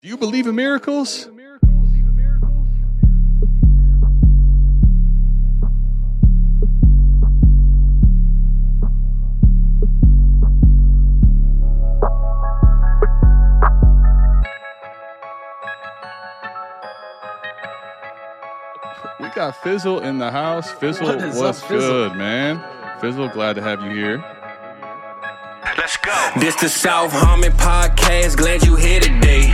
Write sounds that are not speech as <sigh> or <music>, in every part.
Do you believe in miracles? We got Fizzle in the house. Fizzle, What is what's up, Fizzle? good, man? Fizzle, glad to have you here. Let's go. This the South Harmon podcast. Glad you here today.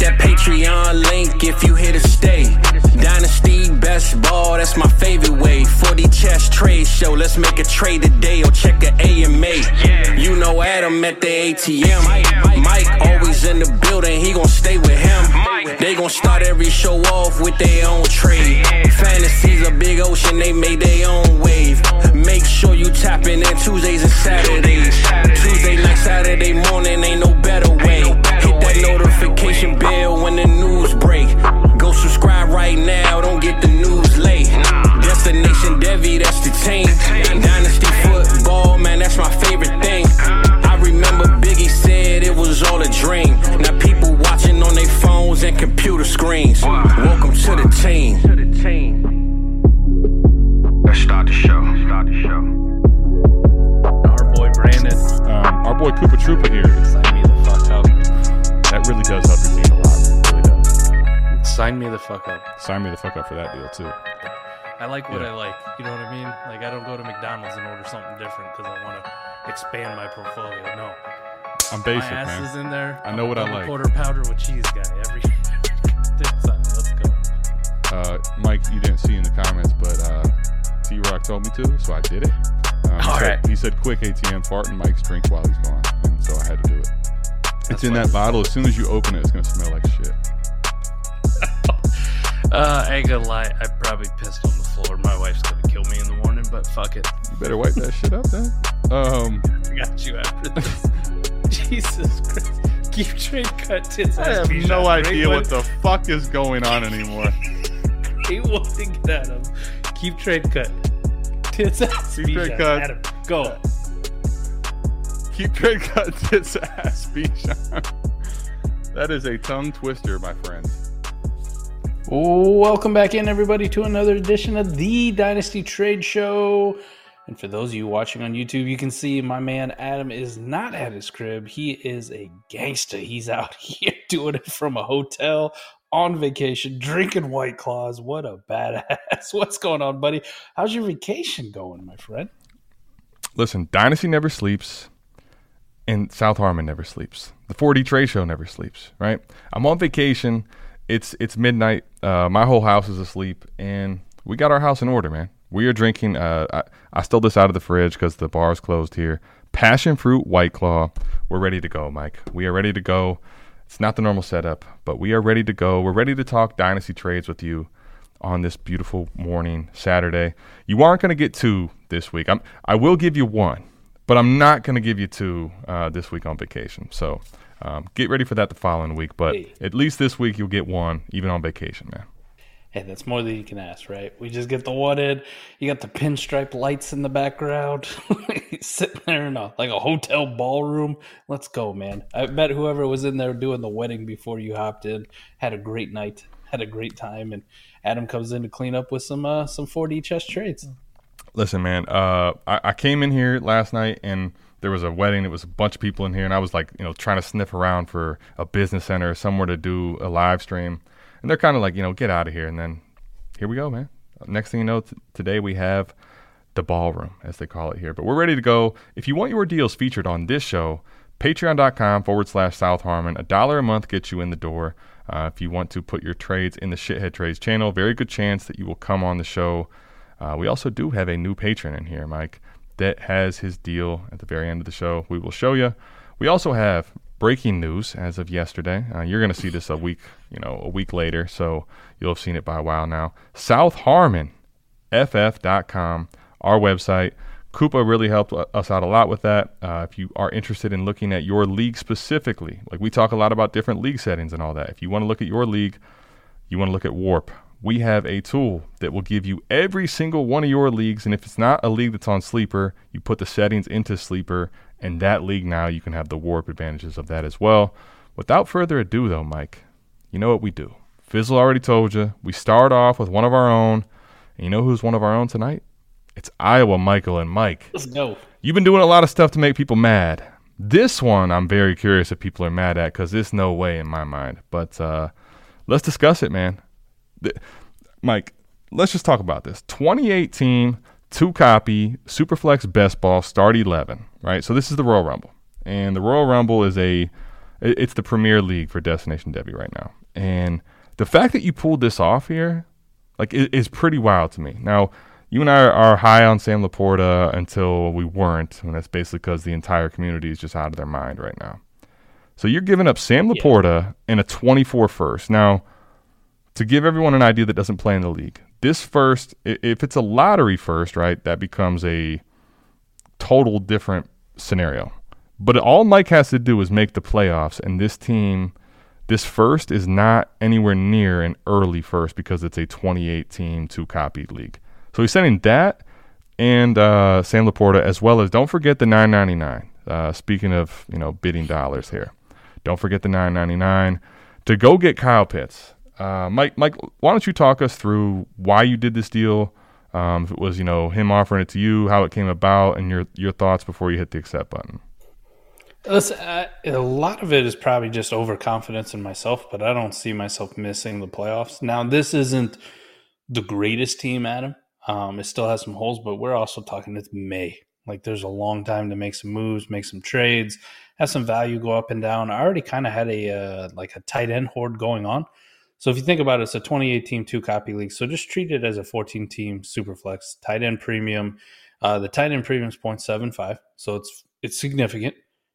That Patreon link if you here to stay. Dynasty best ball, that's my favorite way. 4D chess trade show. Let's make a trade today or check a AMA. You know Adam at the ATM. Mike always in the building. He gon' stay with him. They gon' start every show off with their own trade. Fantasies a big ocean. They made their own wave. Make sure you tapping in Tuesdays and Saturdays. Tuesday night, Saturday morning, ain't no better notification bell when the news break. Go subscribe right now, don't get the news late. Destination Devy, that's the team. Dynasty football, man, that's my favorite thing. I remember Biggie said it was all a dream. Now people watching on their phones and computer screens. Welcome to the team. Let's start the show. Start the show. Our boy Brandon, Um, our boy Koopa Troopa here. Sign me the fuck up. Sign me the fuck up for that deal too. I like what Yeah. I like. You know what I mean? Like I don't go to McDonald's and order something different because I want to expand my portfolio. No, I'm basic, my ass man. is in there. I know what I I'm a like. Quarter pounder with cheese guy. Every <laughs> Dip sign. Let's go. Uh, Mike, you didn't see in the comments, but uh, T Rock told me to, so I did it. Um, he, All said, he said, "Quick ATM fart and Mike's drink while he's gone," and so I had to do it. it's in that bottle. As soon as you open it, it's gonna smell like shit. Uh, I ain't gonna lie. I probably pissed on the floor. My wife's gonna kill me in the morning, but fuck it. You better wipe that shit up, then. Um, I got you after this. <laughs> Jesus Christ. Keep trade cut tits. I have no idea what the fuck is going on anymore. <laughs> He won't get at him. Keep trade cut. Tits ass. Keep trade cut. Adam, Go. Keep trade cut tits ass Bijan. <laughs> That is a tongue twister, my friends. Welcome back in, everybody, to another edition of the Dynasty Trade Show. And for those of you watching on YouTube, you can see my man Adam is not at his crib. He is a gangster. He's out <laughs> here doing it from a hotel on vacation, drinking White Claws. What a badass. <laughs> What's going on, buddy? How's your vacation going, my friend? Listen, Dynasty never sleeps, and South Harmon never sleeps. The 4D Trade Show never sleeps. Right? I'm on vacation. It's it's midnight. Uh, my whole house is asleep, and we got our house in order, man. We are drinking. Uh, I, I stole this out of the fridge because the bar is closed here. Passion fruit White Claw. We're ready to go, Mike. We are ready to go. It's not the normal setup, but we are ready to go. We're ready to talk dynasty trades with you on this beautiful morning Saturday. You aren't going to get two this week. I'm I will give you one, but I'm not going to give you two uh, this week on vacation. So um, get ready for that the following week. But Hey. at least this week you'll get one, even on vacation, man. Hey, that's more than you can ask, right? We just get the one in. You got the pinstripe lights in the background. <laughs> Sitting there in a like a hotel ballroom. Let's go, man. I bet whoever was in there doing the wedding before you hopped in had a great night, had a great time, and Adam comes in to clean up with some uh, some 4D chess trades. Listen, man. Uh, I, I came in here last night and there was a wedding. There was a bunch of people in here, and I was like, you know, trying to sniff around for a business center, somewhere to do a live stream. And they're kind of like, you know, get out of here. And then here we go, man. Next thing you know, t- today we have the ballroom, as they call it here. But we're ready to go. If you want your deals featured on this show, patreon.com forward slash South Harmon. A dollar a month gets you in the door. Uh, if you want to put your trades in the Shithead Trades channel, very good chance that you will come on the show. Uh, we also do have a new patron in here, Mike, that has his deal at the very end of the show. We will show you. We also have breaking news as of yesterday. Uh, you're going to see this a week, you know, a week later, so you'll have seen it by a while now. South Harmon, ff.com, our website. Koopa really helped us out a lot with that. Uh, if you are interested in looking at your league specifically, like we talk a lot about different league settings and all that. If you want to look at your league, you want to look at Warp. We have a tool that will give you every single one of your leagues. And if it's not a league that's on Sleeper, you put the settings into Sleeper, and that league now you can have the Warp advantages of that as well. Without further ado, though, Mike, you know what we do. Fizzle already told you. We start off with one of our own. And you know who's one of our own tonight? It's Iowa Michael and Mike. Let's go. You've been doing a lot of stuff to make people mad. This one, I'm very curious if people are mad at because there's no way in my mind. But uh, let's discuss it, man. Th- Mike, let's just talk about this. 2018 two copy Superflex Best Ball Start 11, right? So this is the Royal Rumble, and the Royal Rumble is a it's the premier league for Destination Devy right now, and the fact that you pulled this off here, like, i- is pretty wild to me. Now, you and I are, are high on Sam Laporta until we weren't, and that's basically because the entire community is just out of their mind right now. So you're giving up Sam Laporta and a 24 first. Now, to give everyone an idea that doesn't play in the league, this first, if it's a lottery first, right, that becomes a total different scenario. But all Mike has to do is make the playoffs, and this team, this first is not anywhere near an early first because it's a 2018 two copy league. So he's sending that and uh, Sam Laporta as well as don't forget the 9.99. Uh, speaking of you know bidding dollars here, don't forget the 9.99 to go get Kyle Pitts. Uh, Mike, Mike, why don't you talk us through why you did this deal? Um, if it was you know him offering it to you, how it came about, and your your thoughts before you hit the accept button. Listen, uh, a lot of it is probably just overconfidence in myself, but I don't see myself missing the playoffs. Now, this isn't the greatest team, Adam. Um, it still has some holes, but we're also talking it's May. Like, there's a long time to make some moves, make some trades, have some value go up and down. I already kind of had a uh, like a tight end hoard going on. So if you think about it, it's a 28 team two copy league. So just treat it as a 14 team super flex tight end premium. Uh, the tight end premium is 0.75, so it's it's significant.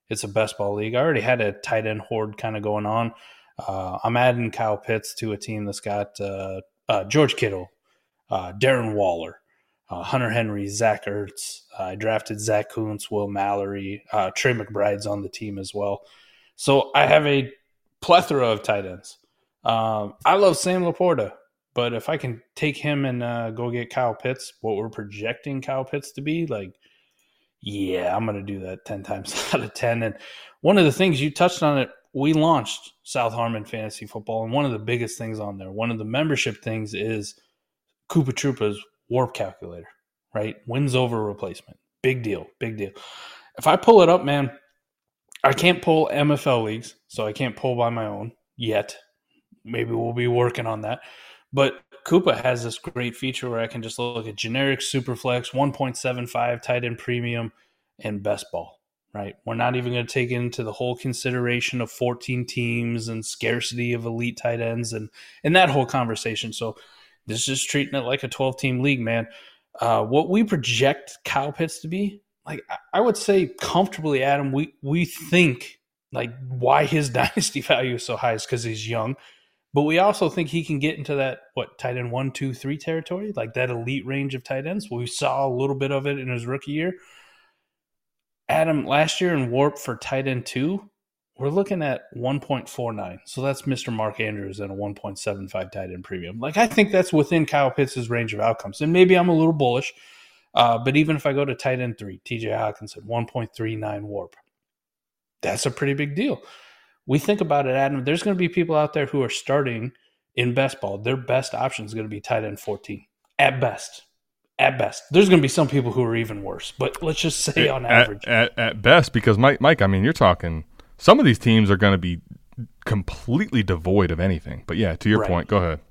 It's a best ball league. I already had a tight end horde kind of going on. Uh, I'm adding Kyle Pitts to a team that's got uh, uh, George Kittle, uh, Darren Waller, uh, Hunter Henry, Zach Ertz. I drafted Zach Kuntz, Will Mallory, Trey McBride's on the team as well. So I have a plethora of tight ends. Um, I love Sam Laporta, but if I can take him and uh, go get Kyle Pitts, what we're projecting Kyle Pitts to be, like, yeah, I'm going to do that 10 <laughs> times out of 10. And one of the things you touched on it, we launched South Harmon Fantasy Football. And one of the biggest things on there, one of the membership things is Koopa Troopa's warp calculator, right? Wins over replacement. Big deal. Big deal. If I pull it up, man, I can't pull MFL leagues, so I can't pull by my own yet. Maybe we'll be working on that. But Koopa has this great feature where I can just look at generic superflex, 1.75 tight end premium, and best ball. Right, we're not even going to take into the whole consideration of 14 teams and scarcity of elite tight ends and and that whole conversation. So this is treating it like a 12 team league, man. Uh, what we project Pitts to be, like I- I would say comfortably, Adam, we we think like why his <laughs> dynasty value is so high is because he's young. But we also think he can get into that what tight end one, two, three territory, like that elite range of tight ends. We saw a little bit of it in his rookie year. Adam, last year in Warp for tight end two, we're looking at 1.49. So that's Mr. Mark Andrews and a 1.75 tight end premium. Like I think that's within Kyle Pitts' range of outcomes. And maybe I'm a little bullish. Uh, but even if I go to tight end three, TJ Hockenson, 1.39 warp, that's a pretty big deal. We think about it, Adam. There's going to be people out there who are starting in best ball. Their best option is going to be tight end 14 at best. At best, there's going to be some people who are even worse, but let's just say on at, average, at, at best, because Mike, Mike, I mean, you're talking. Some of these teams are going to be completely devoid of anything. But yeah, to your Right. point, go ahead.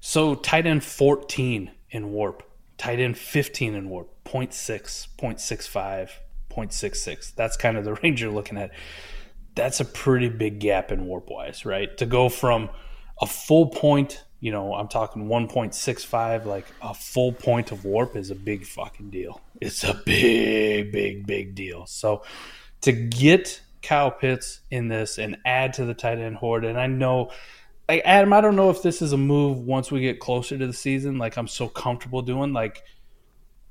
So tight end 14 in warp, tight end 15 in warp, 0.6, 0.65, 0.66. That's kind of the <laughs> range you're looking at. That's a pretty big gap in warp wise, right? To go from a full point, you know, I'm talking 1.65, like a full point of warp is a big fucking deal. It's a big, big, big deal. So to get Kyle Pitts in this and add to the tight end horde, and I know like Adam, I don't know if this is a move once we get closer to the season. Like I'm so comfortable doing. Like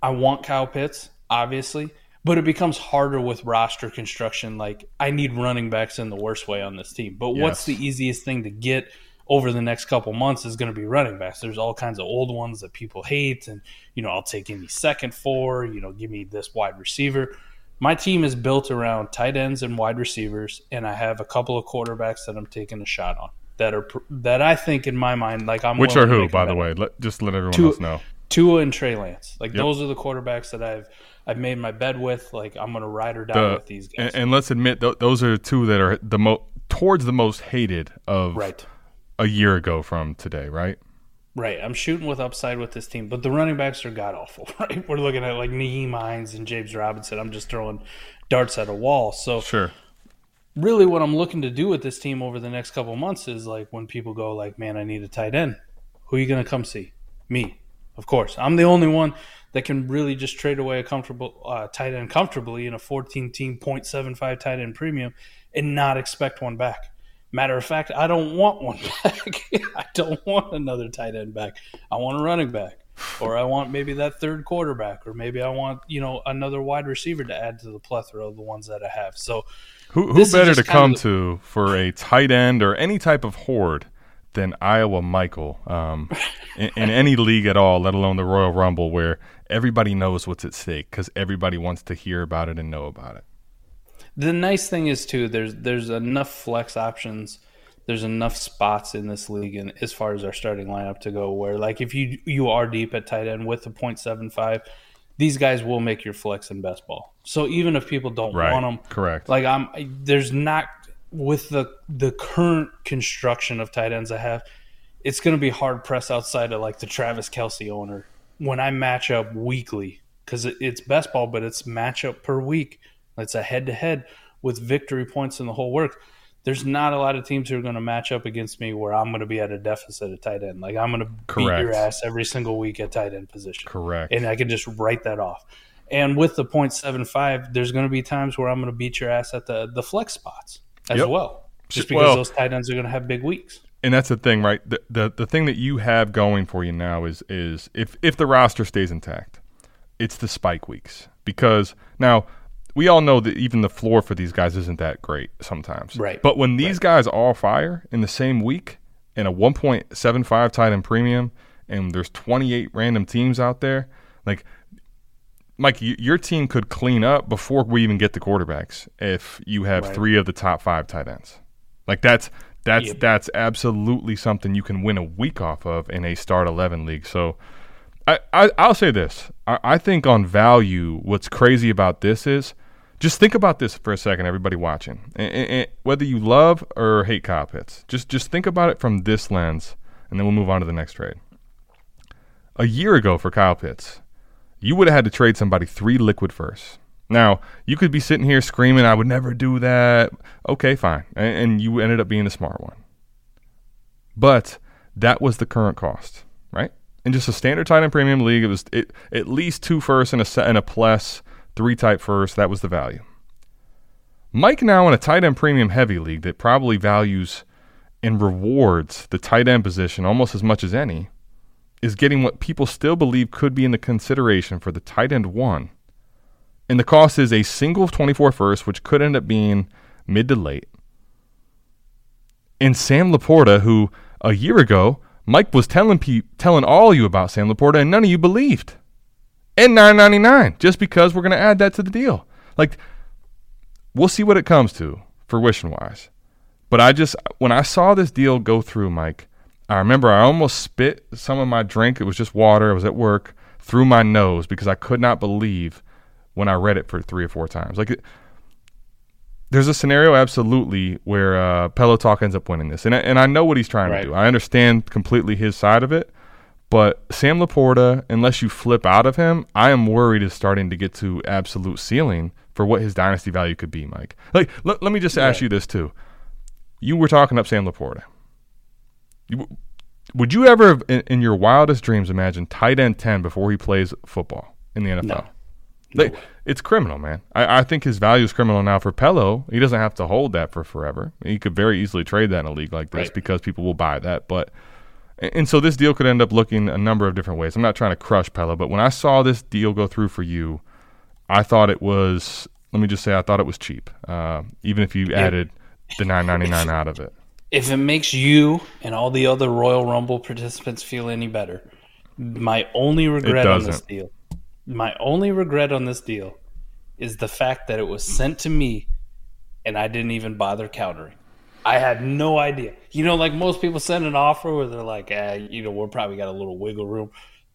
I want Kyle Pitts, obviously, but it becomes harder with roster construction. Like I need running backs in the worst way on this team. But what's the easiest thing to get over the next couple months is going to be running backs. There's all kinds of old ones that people hate, and you know I'll take any second for. You know, give me this wide receiver. My team is built around tight ends and wide receivers, and I have a couple of quarterbacks that I'm taking a shot on. that are that I think in my mind like I'm Which are who, by the way? Let, just let everyone Two- else know. Tua and Trey Lance. Like Yep. those are the quarterbacks that I've I've made my bed with. Like I'm gonna ride or die The- with these guys. and, and let's admit, th- those are two that are the most towards the most hated of right. a year ago from today, right? Right. I'm shooting with upside with this team, but the running backs are god awful, <laughs> right? We're looking at like Nyheim Hines and James Robinson. I'm just throwing darts at a wall. So Sure. really what I'm looking to do with this team over the next couple months is like when people go like, "Man, I need a tight end." Who are you going to come see? Me. Of course. I'm the only one that can really just trade away a comfortable uh, tight end comfortably in a 14 team 0.75 tight end premium and not expect one back. Matter of fact, I don't want one <laughs> back. <laughs> I don't want another tight end back. I want a running back. Or I want maybe that third quarterback, or maybe I want, you know, another wide receiver to add to the plethora of the ones that I have. So Who, who better to come of to for a tight end or any type of horde than Iowa Michael um, in, in any league at all, let alone the Royal Rumble, where everybody knows what's at stake because everybody wants to hear about it and know about it. The nice thing is too, there's there's enough flex options. There's enough spots in this league, and as far as our starting lineup to go, where like if you you are deep at tight end with the 0.75, these guys will make your flex in best ball. So even if people don't Right. want them, Correct. like I'm, there's not with the the current construction of tight ends I have, it's going to be hard pressed outside of like the Travis Kelce owner when I match up weekly because it, it's best ball, but it's matchup per week. It's a head to head with victory points in the whole work. There's not a lot of teams who are going to match up against me where I'm going to be at a deficit at tight end. Like I'm going to beat your ass every single week at tight end position Correct. and I can just write that off. And with the 0.75, there's going to be times where I'm going to beat your ass at the the flex spots as Yep. well, just Well- because those tight ends are going to have big weeks. and that's the thing, right? The, the the thing that you have going for you now is is if if the roster stays intact, it's the spike weeks because now we all know that even the floor for these guys isn't that great sometimes. Right. But when these guys all fire in the same week in a 1.75 tight end premium, and there's 28 random teams out there, like. Mike, your team could clean up before we even get the quarterbacks if you have Right. three of the top five tight ends. Like that's that's Yep. that's absolutely something you can win a week off of in a start eleven league. So I, I I'll say this. I, I think on value, what's crazy about this is just think about this for a second, everybody watching. And, and- and whether you love or hate Kyle Pitts, just just think about it from this lens, and then we'll move on to the next trade. A year ago for Kyle Pitts, you would have had to trade somebody three liquid first. Now, you could be sitting here screaming, I would never do that. Okay, fine. And, and you ended up being the smart one. But that was the current cost, right? In just a standard tight end premium league, it was it, at least two firsts and a, se- and a plus, three type first. That was the value. Mike now in a tight end premium heavy league that probably values and rewards the tight end position almost as much as any is getting what people still believe could be in the consideration for the tight end one. And the cost is a single 24 first, which could end up being mid to late. And Sam Laporta, who a year ago, Mike was telling pe- telling all you about Sam Laporta, and none of you believed. And 9.99, just because we're going to add that to the deal. Like, we'll see what it comes to, fruition wise. But I just, when I saw this deal go through, Mike, I remember I almost spit some of my drink. It was just water. I was at work through my nose because I could not believe when I read it for three or four times. Like, it, there's a scenario absolutely where uh, Pello Talk ends up winning this, and I, and I know what he's trying Right. to do. I understand completely his side of it, but Sam Laporta, unless you flip out of him, I am worried is starting to get to absolute ceiling for what his dynasty value could be, Mike. Like, let, let me just ask Right. you this too. You were talking up Sam Laporta. Would you ever, in, in your wildest dreams, imagine tight end ten before he plays football in the NFL? No. Like, it's criminal, man. I, I think his value is criminal now for Pello. He doesn't have to hold that for forever. He could very easily trade that in a league like this Right. because people will buy that. But and so this deal could end up looking a number of different ways. I'm not trying to crush Pello, but when I saw this deal go through for you, I thought it was. Let me just say, I thought it was cheap. Uh, even if you added the 9.99 out of it. If it makes you and all the other Royal Rumble participants feel any better, my only regret on this deal, my only regret on this deal is the fact that it was sent to me and I didn't even bother countering. I had no idea. You know, like most people send an offer where they're like, eh, you know, we're probably got a little wiggle room.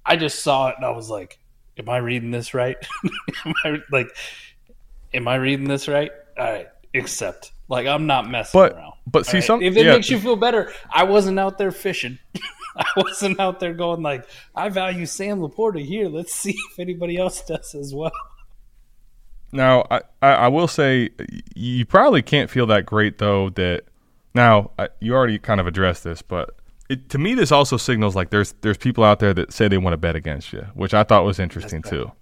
I just saw it and I was like, am I reading this right? <laughs> am I, like, am I reading this right? All right, accept. Like, I'm not messing But- around. but see, All some- if it yeah. makes you feel better, I wasn't out there fishing. <laughs> I wasn't out there going like, I value Sam Laporta here. Let's see if anybody else does as well. Now, I, I, I will say you probably can't feel that great though. That now I, you already kind of addressed this, but it, to me, this also signals like there's there's people out there that say they want to bet against you, which I thought was interesting too.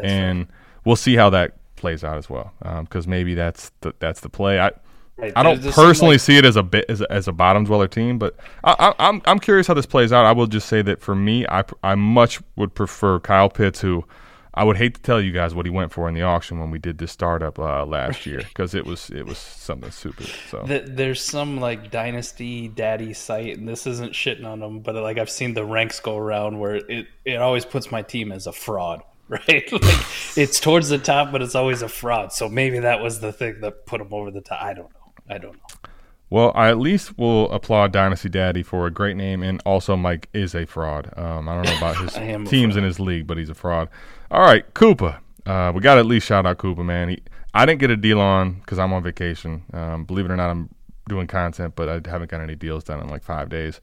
and we'll see how that plays out as well, um, because maybe that's the, that's the play. I Right, I don't there's this thing, personally like- see it as a bit as as a bottom dweller team, but I, I, I'm I'm curious how this plays out. I will just say that for me, I I much would prefer Kyle Pitts, who I would hate to tell you guys what he went for in the auction when we did this startup uh, last year, <laughs> because it was it was something stupid. So Th- there's some like dynasty daddy site, and this isn't shitting on them, but like I've seen the ranks go around where it it always puts my team as a fraud, <laughs> right? like it's towards the top, but it's always a fraud. So maybe that was the thing that put him over the top. I don't know. I don't know. Well, I at least will applaud Dynasty Daddy for a great name, and also Mike is a fraud. Um, I don't know about <laughs> his I am a teams in his league, but he's a fraud. All right, Koopa. Uh, we got to at least shout out Koopa, man. He, I didn't get a deal on because I'm on vacation. Um, believe it or not, I'm doing content, but I haven't got any deals done in like five days.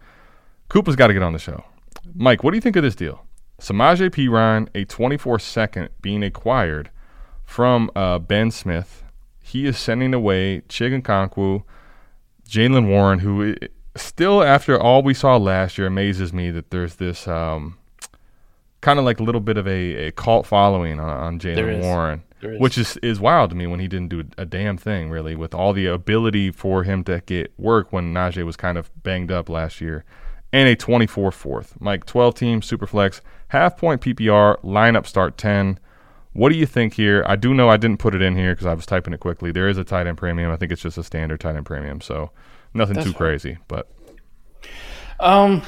Koopa's got to get on the show. Mike, what do you think of this deal? Samaje Perine, a 24 second being acquired from uh, Ben Smith. He is sending away Chig Okonkwo, Jaylen Warren, who still, after all we saw last year, amazes me that there's this um, kind of like a little bit of a, a cult following on, on Jaylen. Warren, is. which is, is wild to me when he didn't do a damn thing, really, with all the ability for him to get work when Najee was kind of banged up last year. And a 24 fourth. Mike, 12 team, super flex, half point PPR, lineup start 10. What do you think here? I do know I didn't put it in here because I was typing it quickly. There is a tight end premium. I think it's just a standard tight end premium, so nothing That's too fine. crazy. But Um,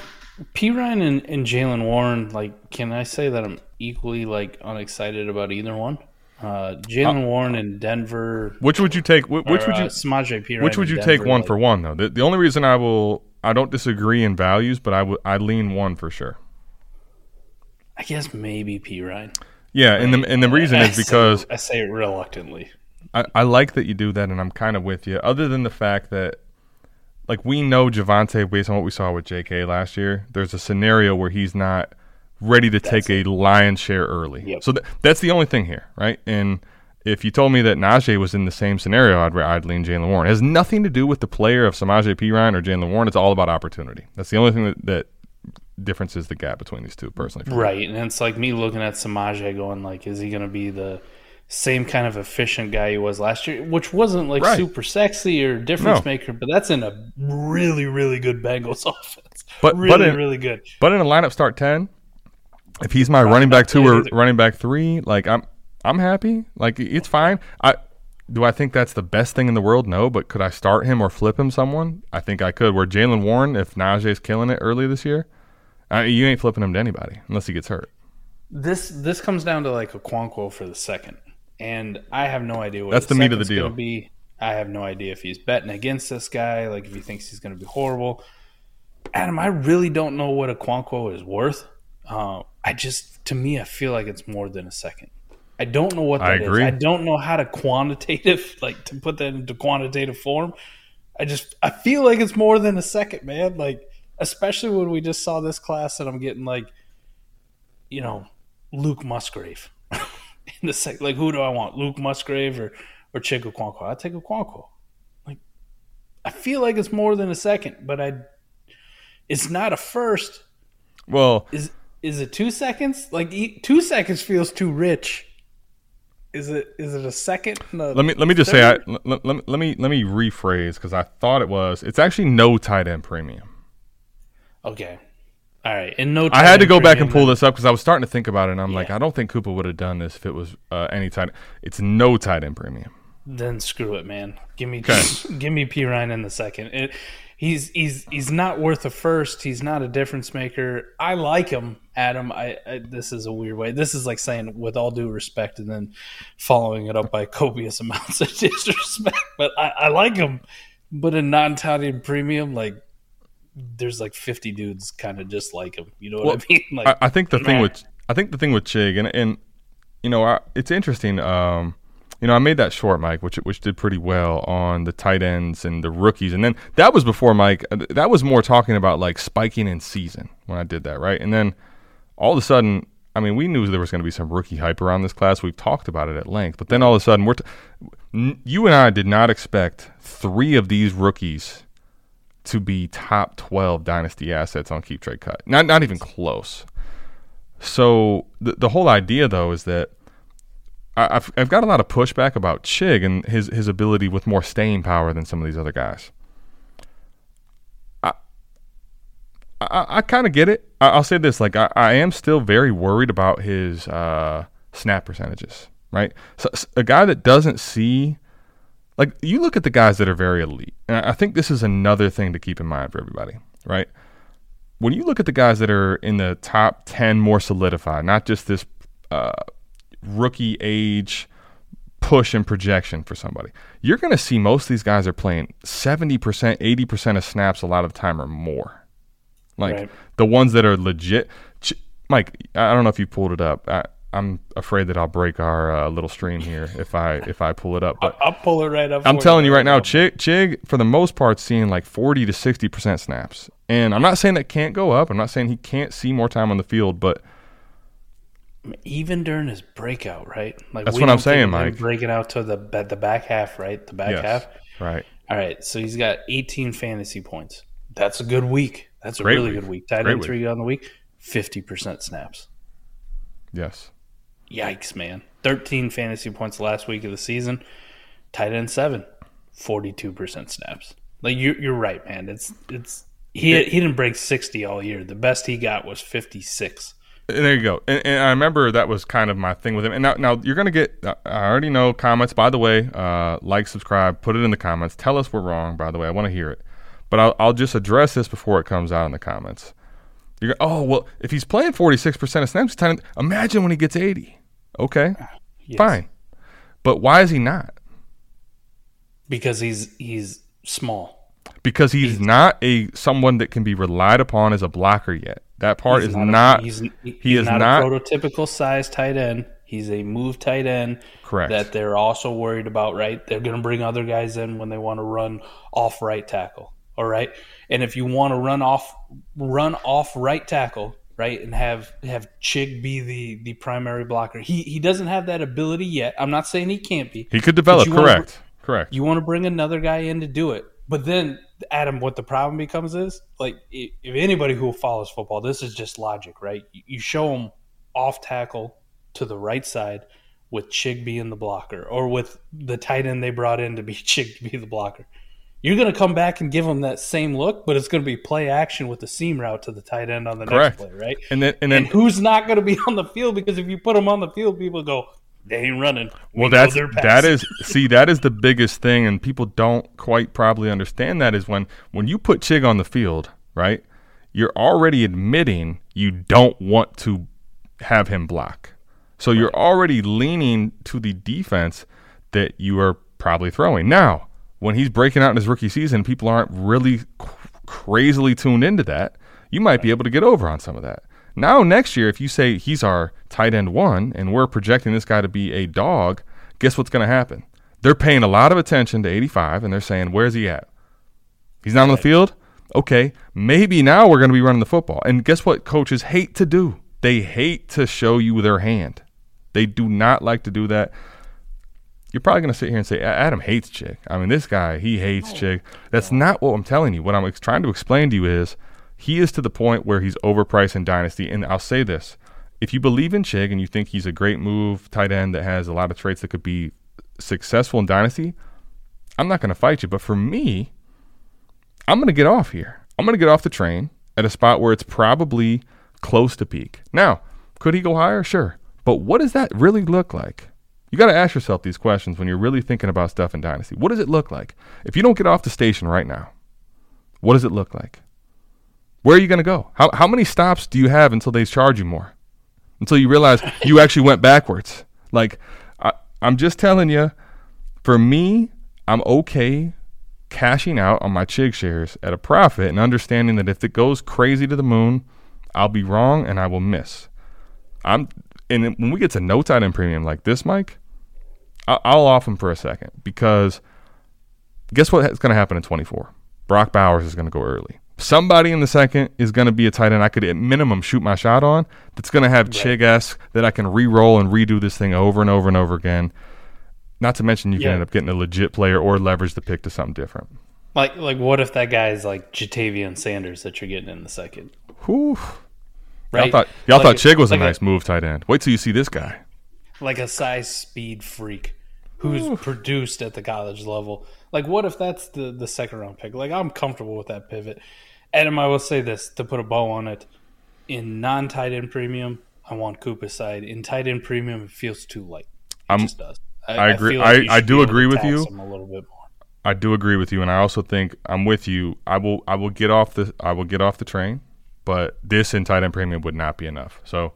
Perine and, and Jaylen Warren, like, can I say that I'm equally like unexcited about either one? Uh, Jaylen Warren in Denver. which would you take? Which, which or, would uh, you? Samaje P. Which would you take one like- for one though? The, the only reason I will, I don't disagree in values, but I would, I lean one for sure. I guess maybe Perine. Yeah, and the and the reason I is say- because I say it reluctantly. I, I like that you do that, and I'm kind of with you. Other than the fact that, like, we know Javonte based on what we saw with J.K. last year. There's a scenario where he's not ready to take a lion's share early. Yep. So th- that's the only thing here, right? And if you told me that Najee was in the same scenario, I'd, I'd lean Jaylen Warren. It has nothing to do with the player of Samaje Perine or Jaylen Warren. It's all about opportunity. That's the only thing that, that differences the gap between these two, personally. me. Right, and it's like me looking at Samaje going like, is he going to be the same kind of efficient guy he was last year, which wasn't like Right. super sexy or difference No. maker, but that's in a really, really good Bengals <laughs> offense. But- really, but in- really good. But in a lineup start ten, if he's my running back two or running back three, like I'm I'm happy. Like it's fine. I do I think that's the best thing in the world? No, but could I start him or flip him someone? I think I could. Where Jaylen Warren, if Najee's killing it early this year, uh, you ain't flipping him to anybody unless he gets hurt. This this comes down to like a Okonkwo for the second, and I have no idea what That's his the meat of the deal. Be I have no idea if he's betting against this guy, like if he thinks he's going to be horrible. Adam, I really don't know what a Okonkwo is worth. Uh, I just, to me, I feel like it's more than a second. I don't know what I that is. agree. I don't know how to quantitative, <laughs> like to put that into quantitative form. I just, I feel like it's more than a second, man. Like, especially when we just saw this class, and I'm getting like, you know, Luke Musgrave <laughs> in the sec. Like, who do I want, Luke Musgrave or or Chig Okonkwo? I take a Okonkwo. Like, I feel like it's more than a second, but I, it's not a first. Well, Is is it two seconds? Like e- two seconds feels too rich. Is it is it a second? No, let me let me just say, I, let, let, let me let me let me rephrase because I thought it was. It's actually no tight end premium. Okay. All right, and no. I had to go back and pull this up because I was starting to think about it, and I'm like, I don't think Koopa would have done this if it was uh, any tight. It's no tight end premium. Then screw it, man. Give me Okay. give me Perine in the second. It, he's he's he's not worth a first. He's not a difference maker. I like him, Adam. I, I this is a weird way. This is like saying with all due respect and then following it up by <laughs> copious amounts of <laughs> disrespect. But I, I like him. But a non-touted premium, like there's like 50 dudes kind of just like him. You know what Well, I mean? <laughs> Like, I, I think the thing with I think the thing with Chig and and you know I, it's interesting. Um, you know I made that short, Mike, which which did pretty well on the tight ends and the rookies, and then that was before Mike. uh, That was more talking about like spiking in season when I did that, right? And then all of a sudden, I mean, we knew there was going to be some rookie hype around this class. We've talked about it at length, but then all of a sudden, we're t- you and I did not expect three of these rookies to be top 12 dynasty assets on keep trade cut. Not not even close. So the the whole idea though is that I, I've I've got a lot of pushback about Chig and his his ability with more staying power than some of these other guys. I I, kind of get it. I, I'll say this: like I, I am still very worried about his uh, snap percentages. Right, so, a guy that doesn't see like you look at the guys that are very elite, and I think this is another thing to keep in mind for everybody, right? When you look at the guys that are in the top ten more solidified, not just this uh, rookie age push and projection for somebody, you're going to see most of these guys are playing seventy percent, eighty percent of snaps a lot of the time or more. Like Right. the ones that are legit. Ch- Mike, I don't know if you pulled it up. I, I'm afraid that I'll break our uh, little stream here if I if I pull it up. But I'll pull it right up. I'm telling you right now, Chig, Chig for the most part, seeing like 40 to 60 percent snaps. And I'm not saying that can't go up. I'm not saying he can't see more time on the field, but even during his breakout, right? Like That's what I'm saying, Mike. Breaking out to the the back half, right? The back yes, half. right. All right, so he's got 18 fantasy points. That's a good week. That's a Great really week. good week. End week. three on the week, 50% snaps. Yes. Yikes, man. 13 fantasy points last week of the season. Tight end seven, 42% snaps. Like you're, you're right, man. It's it's he he didn't break 60 all year. The best he got was 56. And there you go. And, and I remember that was kind of my thing with him. And now, now you're going to get, I already know comments. By the way, uh, like, subscribe, put it in the comments. Tell us we're wrong, by the way. I want to hear it. But I'll, I'll just address this before it comes out in the comments. You're oh, well, if he's playing 46% of snaps, time, imagine when he gets 80. Okay, ah, Yes. fine. But why is he not? Because he's he's small. Because he's not a someone that can be relied upon as a blocker yet. That part He's is a- not. he's, he he's is not, not- a prototypical size tight end. He's a move tight end. Correct. That they're also worried about, right? They're going to bring other guys in when they want to run off right tackle. All right. And if you want to run off run off right tackle, right, and have have Chig be the the primary blocker. He he doesn't have that ability yet. I'm not saying he can't be. he could develop. Correct. Correct. You want to bring another guy in to do it. But then, Adam, what the problem becomes is like if anybody who follows football, this is just logic, right? You- You show them off tackle to the right side with Chig being the blocker, or with the tight end they brought in to be <laughs> Chig to be the blocker. You're going to come back and give them that same look, but it's going to be play action with the seam route to the tight end on the Correct. next play, right? And then and then And who's not going to be <laughs> on the field because if you put them on the field, people go, they ain't running. We Well, that's that passing." is see that is the biggest thing, and people don't quite probably understand that is when when you put Chig on the field, right? You're already admitting you don't want to have him block, so you're already leaning to the defense that you are probably throwing. Now, when he's breaking out in his rookie season, people aren't really c- crazily tuned into that. You might be able to get over on some of that. Now, next year, if you say he's our tight end one and we're projecting this guy to be a dog, guess what's going to happen? They're paying a lot of attention to 85 and they're saying, where's he at? He's not on the field? Okay, maybe now we're going to be running the football. And guess what coaches hate to do? They hate to show you their hand. They do not like to do that. You're probably going to sit here and say, Adam hates Chig. I mean, this guy, he hates Chig. That's not what I'm telling you. What I'm ex- trying to explain to you is he is to the point where he's overpriced in Dynasty. And I'll say this if you believe in Chig and you think he's a great move, tight end that has a lot of traits that could be successful in Dynasty, I'm not going to fight you. But for me, I'm going to get off here. I'm going to get off the train at a spot where it's probably close to peak. Now, could he go higher? Sure. But what does that really look like? You got to ask yourself these questions when you're really thinking about stuff in Dynasty. What does it look like? If you don't get off the station right now, what does it look like? Where are you going to go? How, how many stops do you have until they charge you more? Until you realize <laughs> you actually went backwards. Like, I, I'm just telling you, for me, I'm okay cashing out on my Chig shares at a profit and understanding that if it goes crazy to the moon, I'll be wrong and I will miss. I'm and when we get to no tight end premium like this, Mike, I'll, I'll off him for a second because guess what's going to happen in 24? Brock Bowers is going to go early. Somebody in the second is going to be a tight end I could at minimum shoot my shot on. That's going to have Chig esque that I can re-roll and redo this thing over and over and over again. Not to mention you can end up getting a legit player or leverage the pick to something different. Like like what if that guy is like Ja'Tavion Sanders that you're getting in the second? Whew. Right? Y'all thought y'all Like thought Chig was like a nice move tight end. Wait till you see this guy. like a size speed freak who's produced at the college level. Like, what if that's the the second round pick? Like, I'm comfortable with that pivot. Adam, I will say this to put a bow on it. In non tight end premium, I want Koopa's side. In tight end premium, it feels too light. It I'm- just does. I agree- I- you I should do be able to agree with you. a little bit more. I do agree with you, and I also think I'm with you. I will I will get off the I will get off the train, but this in tight end premium would not be enough. So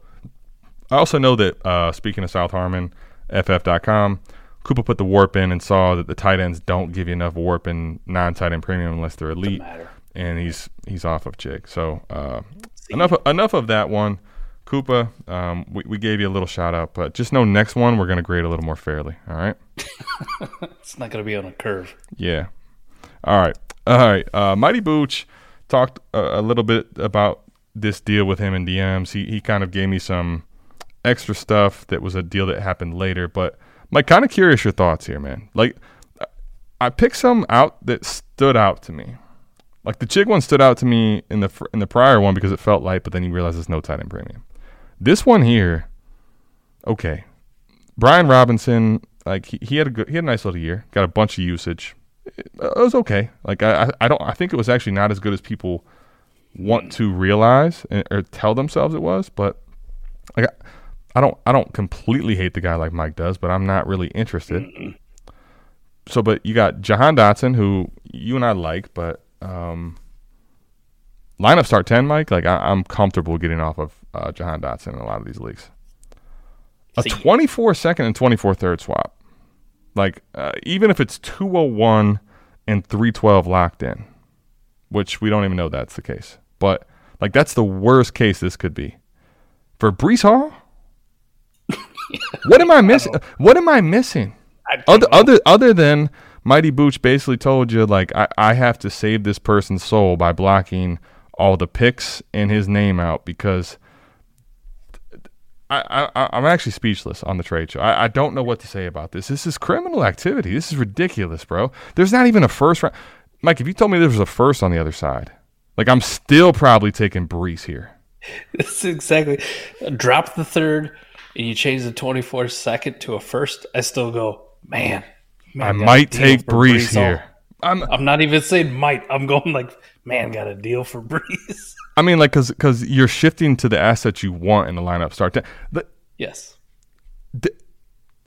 I also know that uh, speaking of South Harmon, FF.com, Koopa put the warp in and saw that the tight ends don't give you enough warp in non tight end premium unless they're elite, and he's he's off of Chig. So uh, enough enough of that one. Koopa, um, we, we gave you a little shout out, but just know next one we're going to grade a little more fairly. All right. <laughs> It's not going to be on a curve. Yeah. All right. All right. Uh, Mighty Booch talked a, a little bit about this deal with him in DMs. He he kind of gave me some extra stuff that was a deal that happened later. But Mike, kind of curious your thoughts here, man. Like, I picked some out that stood out to me. Like the Chig one stood out to me in the in the prior one because it felt light, but then you realize it's no tight end premium. This one here, okay. Brian Robinson, like he, he had a good, he had a nice little year. Got a bunch of usage. It, was okay. Like I, I don't I think it was actually not as good as people want to realize and, or tell themselves it was. But like I, I don't I don't completely hate the guy like Mike does, but I'm not really interested. So, but you got Jahan Dotson, who you and I like, but um, lineup start ten, Mike. Like I, I'm comfortable getting off of uh, Jahan Dotson in a lot of these leagues. A 24 second and 24 third swap. Like uh, even if it's 201 and 312 locked in, which we don't even know that's the case. But like that's the worst case this could be. For Breece Hall? what am I missing? <laughs> What am I missing? I Other other other than Mighty Booch basically told you like I, I have to save this person's soul by blocking all the picks and his name out because I, I I'm actually speechless on the trade show. I, I don't know what to say about this. This is criminal activity. This is ridiculous, bro. There's not even a first round. Mike, if you told me there was a first on the other side, like I'm still probably taking Breece here. <laughs> That's exactly. Drop the third, and you change the 24 second to a first. I still go, man. man I might take Breece Hall." here. I'm I'm not even saying might. I'm going like, man, got a deal for Breece. <laughs> I mean, like, cause, cause you're shifting to the assets you want in the lineup start. To, the, yes.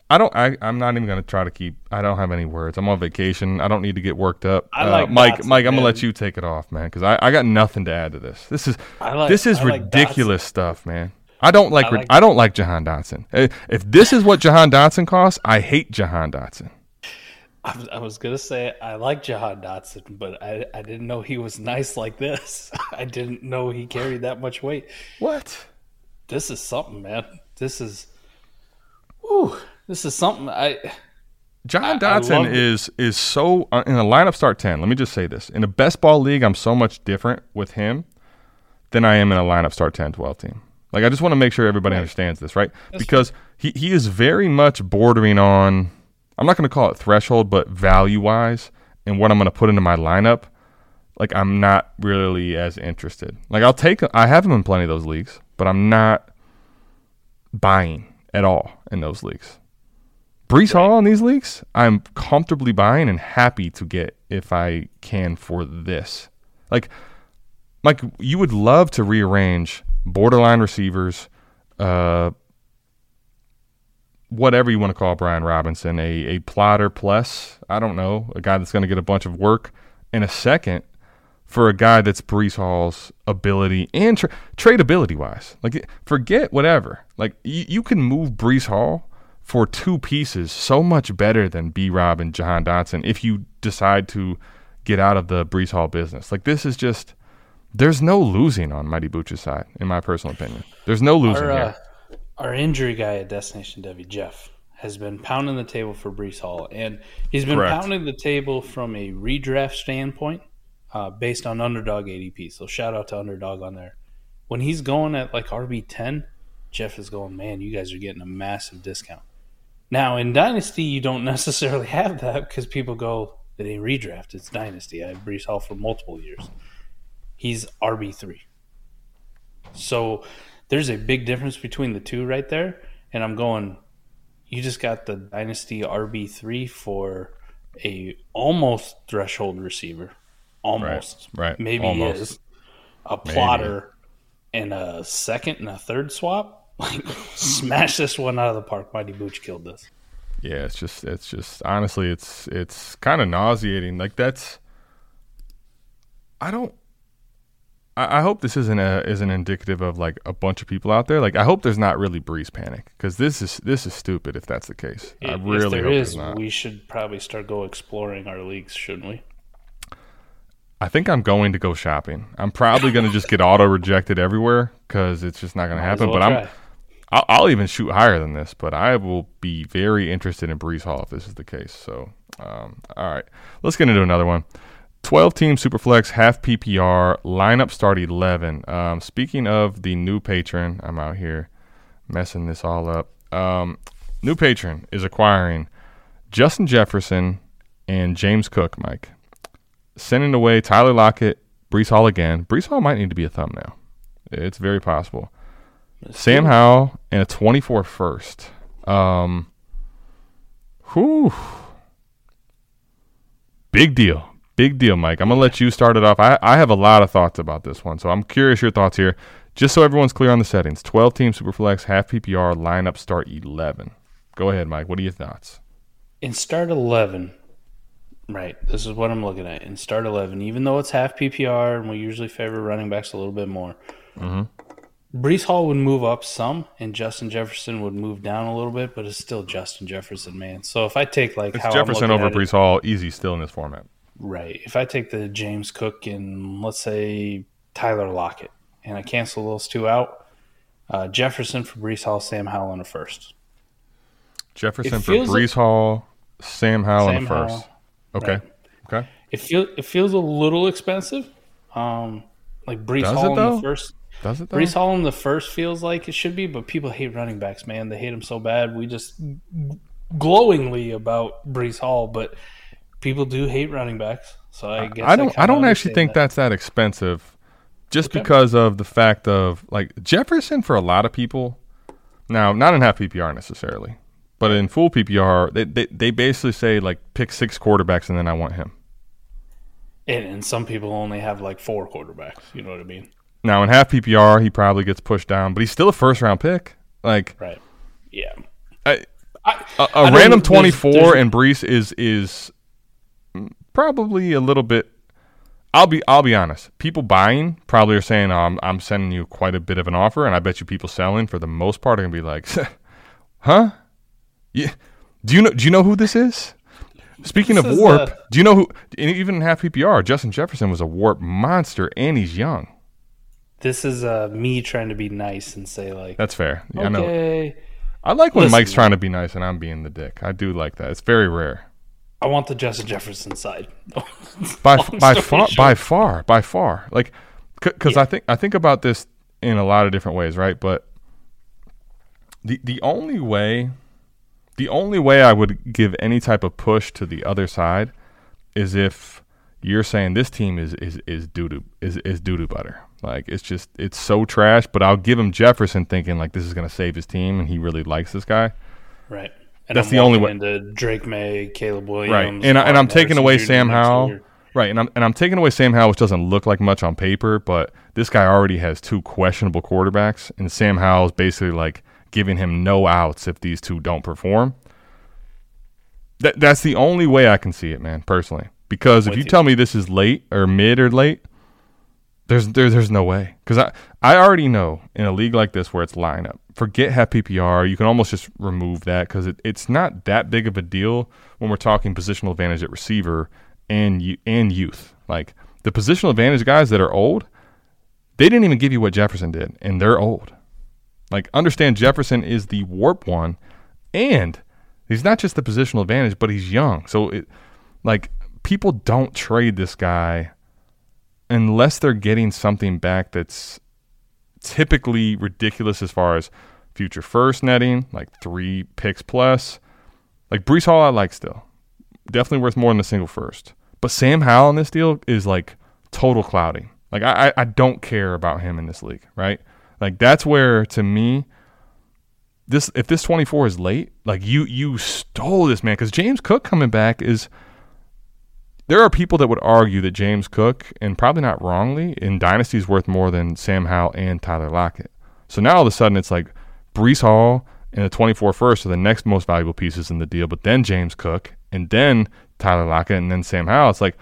I don't. I, I'm not even gonna try to keep. I don't have any words. I'm on vacation. I don't need to get worked up. Uh, I like Mike. Dotson, Mike, I'm gonna man. let you take it off, man, because I, I got nothing to add to this. This is I like- this is I like ridiculous stuff, man. I don't like. I I, like- I don't like Jahan Dotson. Eh, If this is what Jahan Dotson costs, I hate Jahan Dotson. I was, I was gonna say I like Jahan Dotson, but I I didn't know he was nice like this. <laughs> I didn't know he carried that much weight. What? This is something, man. This is, ooh, this is something. I John I Dotson love it. is is so uh, in a lineup start ten. Let me just say this: in a best ball league, I'm so much different with him than I am in a lineup start 10, 12 team. Like I just want to make sure everybody understands this, right? because he he is very much bordering on. I'm not going to call it threshold, but value wise, and what I'm going to put into my lineup. Like I'm not really as interested. Like I'll take. I have him in plenty of those leagues, but I'm not buying at all in those leagues. Breece Hall in these leagues, I'm comfortably buying and happy to get if I can for this. Like, Mike, you would love to rearrange borderline receivers, uh, whatever you want to call Brian Robinson, a, a plotter plus, I don't know, a guy that's going to get a bunch of work in a second for a guy that's Breece Hall's ability and tra- tradability wise. Like, forget whatever. Like, you, you can move Breece Hall for two pieces so much better than B Rob and Jahan Dotson if you decide to get out of the Breece Hall business. Like this is just there's no losing on Mighty Booch's side, in my personal opinion. There's no losing Our, uh, here. Our injury guy at Destination Devy, Jeff, has been pounding the table for Breece Hall, and he's been Correct. pounding the table from a redraft standpoint, uh, based on underdog ADP. So shout out to underdog on there. When he's going at like RB ten, Jeff is going, man, you guys are getting a massive discount. Now in Dynasty, you don't <laughs> necessarily have that because people go, it ain't redraft, it's Dynasty. I have Breece Hall for multiple years. He's RB three. So there's a big difference between the two right there. And I'm going, you just got the Dynasty RB3 for a almost threshold receiver. Almost. right. Maybe Almost. is. A plotter and a second and a third swap. <laughs> Like, smash this one out of the park. Mighty Booch killed this. Yeah, it's just it's just honestly it's it's kind of nauseating. Like that's I don't I, I hope this isn't a isn't indicative of like a bunch of people out there. Like I hope there's not really Breece panic because this is this is stupid if that's the case. I If really there hope is, not. we should probably start go exploring our leagues, shouldn't we? I think I'm going to go shopping. I'm probably going to just get auto rejected everywhere because it's just not going to happen. well But I'm, I'll, I'll even shoot higher than this, but I will be very interested in Breece Hall if this is the case. So, um, all right, let's get into another one. 12 team Superflex, half PPR, lineup start 11. Um, speaking of the new patron, I'm out here messing this all up. Um, new patron is acquiring Justin Jefferson and James Cook, Mike. Sending away Tyler Lockett, Breece Hall again. Breece Hall might need to be a thumbnail. It's very possible. Sam Howell and a 24 first. Um, whew. Big deal. Big deal, Mike. I'm going to let you start it off. I, I have a lot of thoughts about this one, so I'm curious your thoughts here. Just so everyone's clear on the settings 12 team Superflex, half PPR, lineup start 11. Go ahead, Mike. What are your thoughts? in start 11 right this is what i'm looking at in start 11 even though it's half ppr and we usually favor running backs a little bit more Mm-hmm. Breece Hall would move up some, and Justin Jefferson would move down a little bit, but it's still Justin Jefferson, man. So if I take like It's Jefferson over Breece Hall, easy still in this format. Right? If I take the James Cook and let's say Tyler Lockett, and I cancel those two out, uh, Jefferson for Breece Hall, Sam Howell in a first. Jefferson for feels Breece Hall, Sam Howell in Sam the first. Howell, Okay. right. Okay. It feel it feels a little expensive. Um, like Breece Does Hall in the first. Does it though? Breece Hall in the first feels like it should be, but people hate running backs, man. They hate them so bad. We just glowingly about Breece Hall, but people do hate running backs. So I guess I don't. I, kinda don't actually think that. that's that expensive, just Okay. because of the fact of like Jefferson for a lot of people. Now, not in half PPR necessarily, but in full PPR, they they, they basically say like pick six quarterbacks and then I want him. And, and some people only have like four quarterbacks. You know what I mean? Now in half PPR, he probably gets pushed down, but he's still a first round pick. Like Right. Yeah. I, I, a, I random twenty four and Breece is is probably a little bit. I'll be I'll be honest. People buying probably are saying, oh, "I'm I'm sending you quite a bit of an offer," and I bet you people selling for the most part are gonna be like, <laughs> "Huh? Yeah. Do you know Do you know who this is?" Speaking This of is, warp, uh, do you know who? Even in half PPR, Justin Jefferson was a warp monster, and he's young. this is uh, me trying to be nice and say like, That's fair. Yeah, I know. okay, I like when Listen, Mike's trying to be nice and I'm being the dick. I do like that. It's very rare. I want the Justin Jefferson side. <laughs> by by far short. by far by far like because I think I think about this in a lot of different ways, right? But the the only way the only way I would give any type of push to the other side is if you're saying this team is is is doo doo is is doo doo butter. Like it's just it's so trash. But I'll give him Jefferson thinking like this is going to save his team and he really likes this guy. Right. And That's I'm the only way- Into Drake Maye, Caleb Williams, right and, I, and i'm taking away Jr. sam howell. right. And I'm, and I'm taking away sam howell which doesn't look like much on paper but this guy already has two questionable quarterbacks and sam howell is basically like giving him no outs if these two don't perform. That, that's the only way i can see it man personally. Because if you you. tell me this is late or mid or late there's there, there's no way because I, I already know in a league like this where it's lineup forget half PPR you can almost just remove that because it, it's not that big of a deal when we're talking positional advantage at receiver and and youth. Like the positional advantage guys that are old, they didn't even give you what Jefferson did, and they're old. Like understand Jefferson is the warp one, and he's not just the positional advantage, but he's young. So it like people don't trade this guy unless they're getting something back that's typically ridiculous as far as future first netting, like three picks plus. Like Breece Hall, I like still. Definitely worth more than a single first. But Sam Howell in this deal is like total cloudy. Like I, I don't care about him in this league, right? Like that's where to me, this if this 24 is late, like you you stole this man because James Cook coming back is. There are people that would argue that James Cook, and probably not wrongly, in Dynasty is worth more than Sam Howell and Tyler Lockett. So now all of a sudden it's like Breece Hall and the 24 first are the next most valuable pieces in the deal, but then James Cook and then Tyler Lockett and then Sam Howell. It's like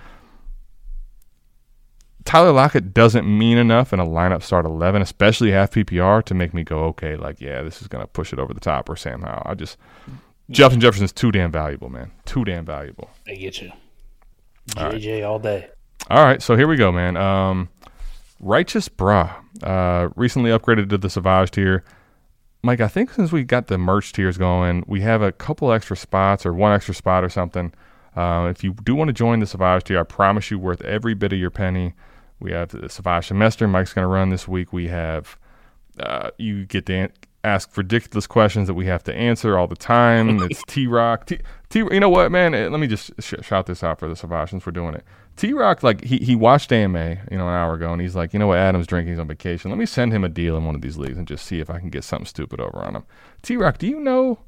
Tyler Lockett doesn't mean enough in a lineup start 11, especially half PPR, to make me go, okay, like, yeah, this is going to push it over the top or Sam Howell. I just, Justin Jefferson's too damn valuable, man. Too damn valuable. I get you. JJ all day. All right, so here we go, man. Um, Righteous Bra uh, recently upgraded to the Savage tier. Mike, I think since we got the merch tiers going, we have a couple extra spots or one extra spot or something. Uh, if you do want to join the Savage tier, I promise you, worth every bit of your penny. We have the Savage semester. Mike's going to run this week. We have uh, you get an- ask ridiculous questions that we have to answer all the time. <laughs> It's T Rock. T, T. You know what, man? Let me just sh- shout this out for the Savage for doing it. T Rock, like he he watched AMA, you know, an hour ago, and he's like, you know what, Adam's drinking, he's on vacation. Let me send him a deal in one of these leagues and just see if I can get something stupid over on him. T Rock, do you know?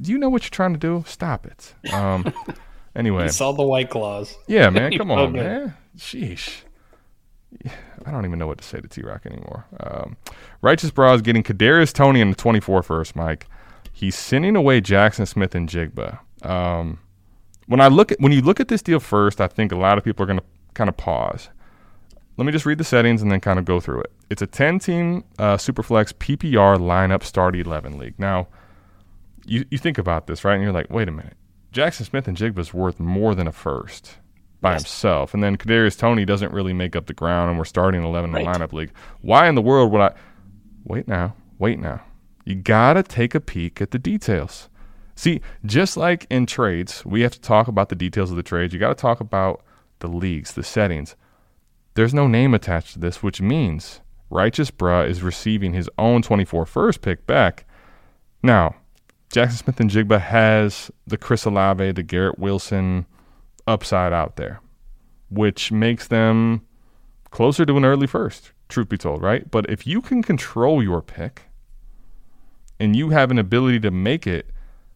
Do you know what you're trying to do? Stop it. Um. <laughs> anyway, He saw the white claws. yeah, man, come <laughs> on, man. Sheesh. <sighs> I don't even know what to say to T Rock anymore. Um, Righteous Bra is getting Kadarius Toney in the 24 first, Mike. He's sending away Jaxon Smith-Njigba. Um, when I look at when you look at this deal first, I think a lot of people are going to kind of pause. Let me just read the settings and then kind of go through it. It's a 10 team uh, Superflex PPR lineup start 11 league. Now, you, you think about this, right? And you're like, wait a minute. Jaxon Smith-Njigba's worth more than a first by himself. And then Kadarius Toney doesn't really make up the ground, and we're starting 11 in the lineup league. Why in the world would I? Wait now. Wait now. You got to take a peek at the details. See, just like in trades, we have to talk about the details of the trades. You got to talk about the leagues, the settings. There's no name attached to this, which means Righteous Bruh is receiving his own 24 first pick back. Now, Jaxon Smith-Njigba has the Chris Olave, the Garrett Wilson upside out there, which makes them closer to an early first, truth be told, right? But if you can control your pick and you have an ability to make it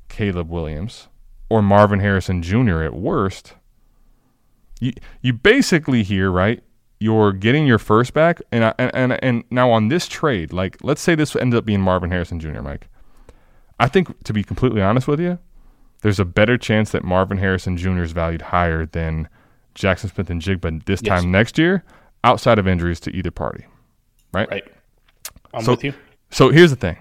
Caleb Williams or Marvin Harrison Jr. at worst, you you basically here, right? You're getting your first back, and I, and and and now on this trade, like let's say this ended up being Marvin Harrison Jr. Mike, I think to be completely honest with you, there's a better chance that Marvin Harrison Jr. is valued higher than Jaxon Smith-Njigba this Yes. time next year, outside of injuries to either party, right? Right. I'm So- with you. So here's the thing.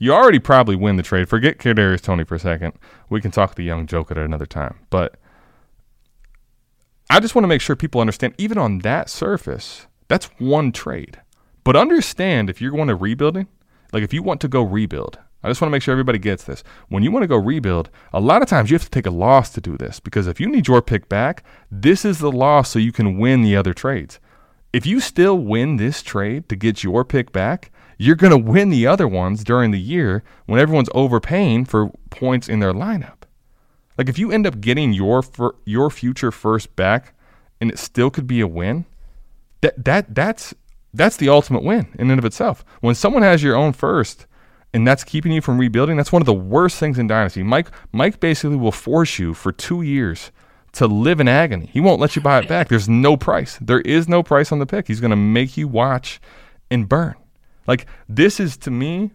You already probably win the trade. Forget Kadarius Toney for a second. We can talk the young joke at another time. But I just want to make sure people understand, even on that surface, that's one trade. But understand if you're going to rebuilding, like if you want to go rebuild, I just want to make sure everybody gets this. When you want to go rebuild, a lot of times you have to take a loss to do this because if you need your pick back, this is the loss so you can win the other trades. If you still win this trade to get your pick back, you're going to win the other ones during the year when everyone's overpaying for points in their lineup. Like if you end up getting your your future first back and it still could be a win, that that that's that's the ultimate win in and of itself. When someone has your own first and that's keeping you from rebuilding, that's one of the worst things in dynasty. Mike Mike basically will force you for 2 years to live in agony. He won't let you buy it back. There's no price. There is no price on the pick. He's going to make you watch and burn. Like this is to me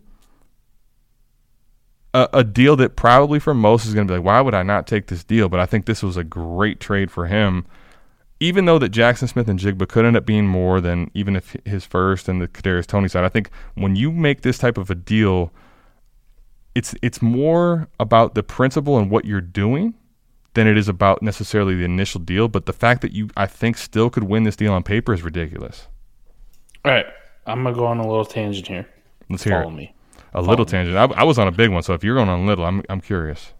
a, a deal that probably for most is going to be like, why would I not take this deal? But I think this was a great trade for him. Even though that Jaxon Smith-Njigba could end up being more than even if his first and the Kadarius Toney side, I think when you make this type of a deal, it's it's more about the principle and what you're doing than it is about necessarily the initial deal. But the fact that you, I think, still could win this deal on paper is ridiculous. All right, I'm gonna go on a little tangent here. Let's hear Follow it. me. A little tangent. I, I was on a big one, so if you're going on little, I'm I'm curious.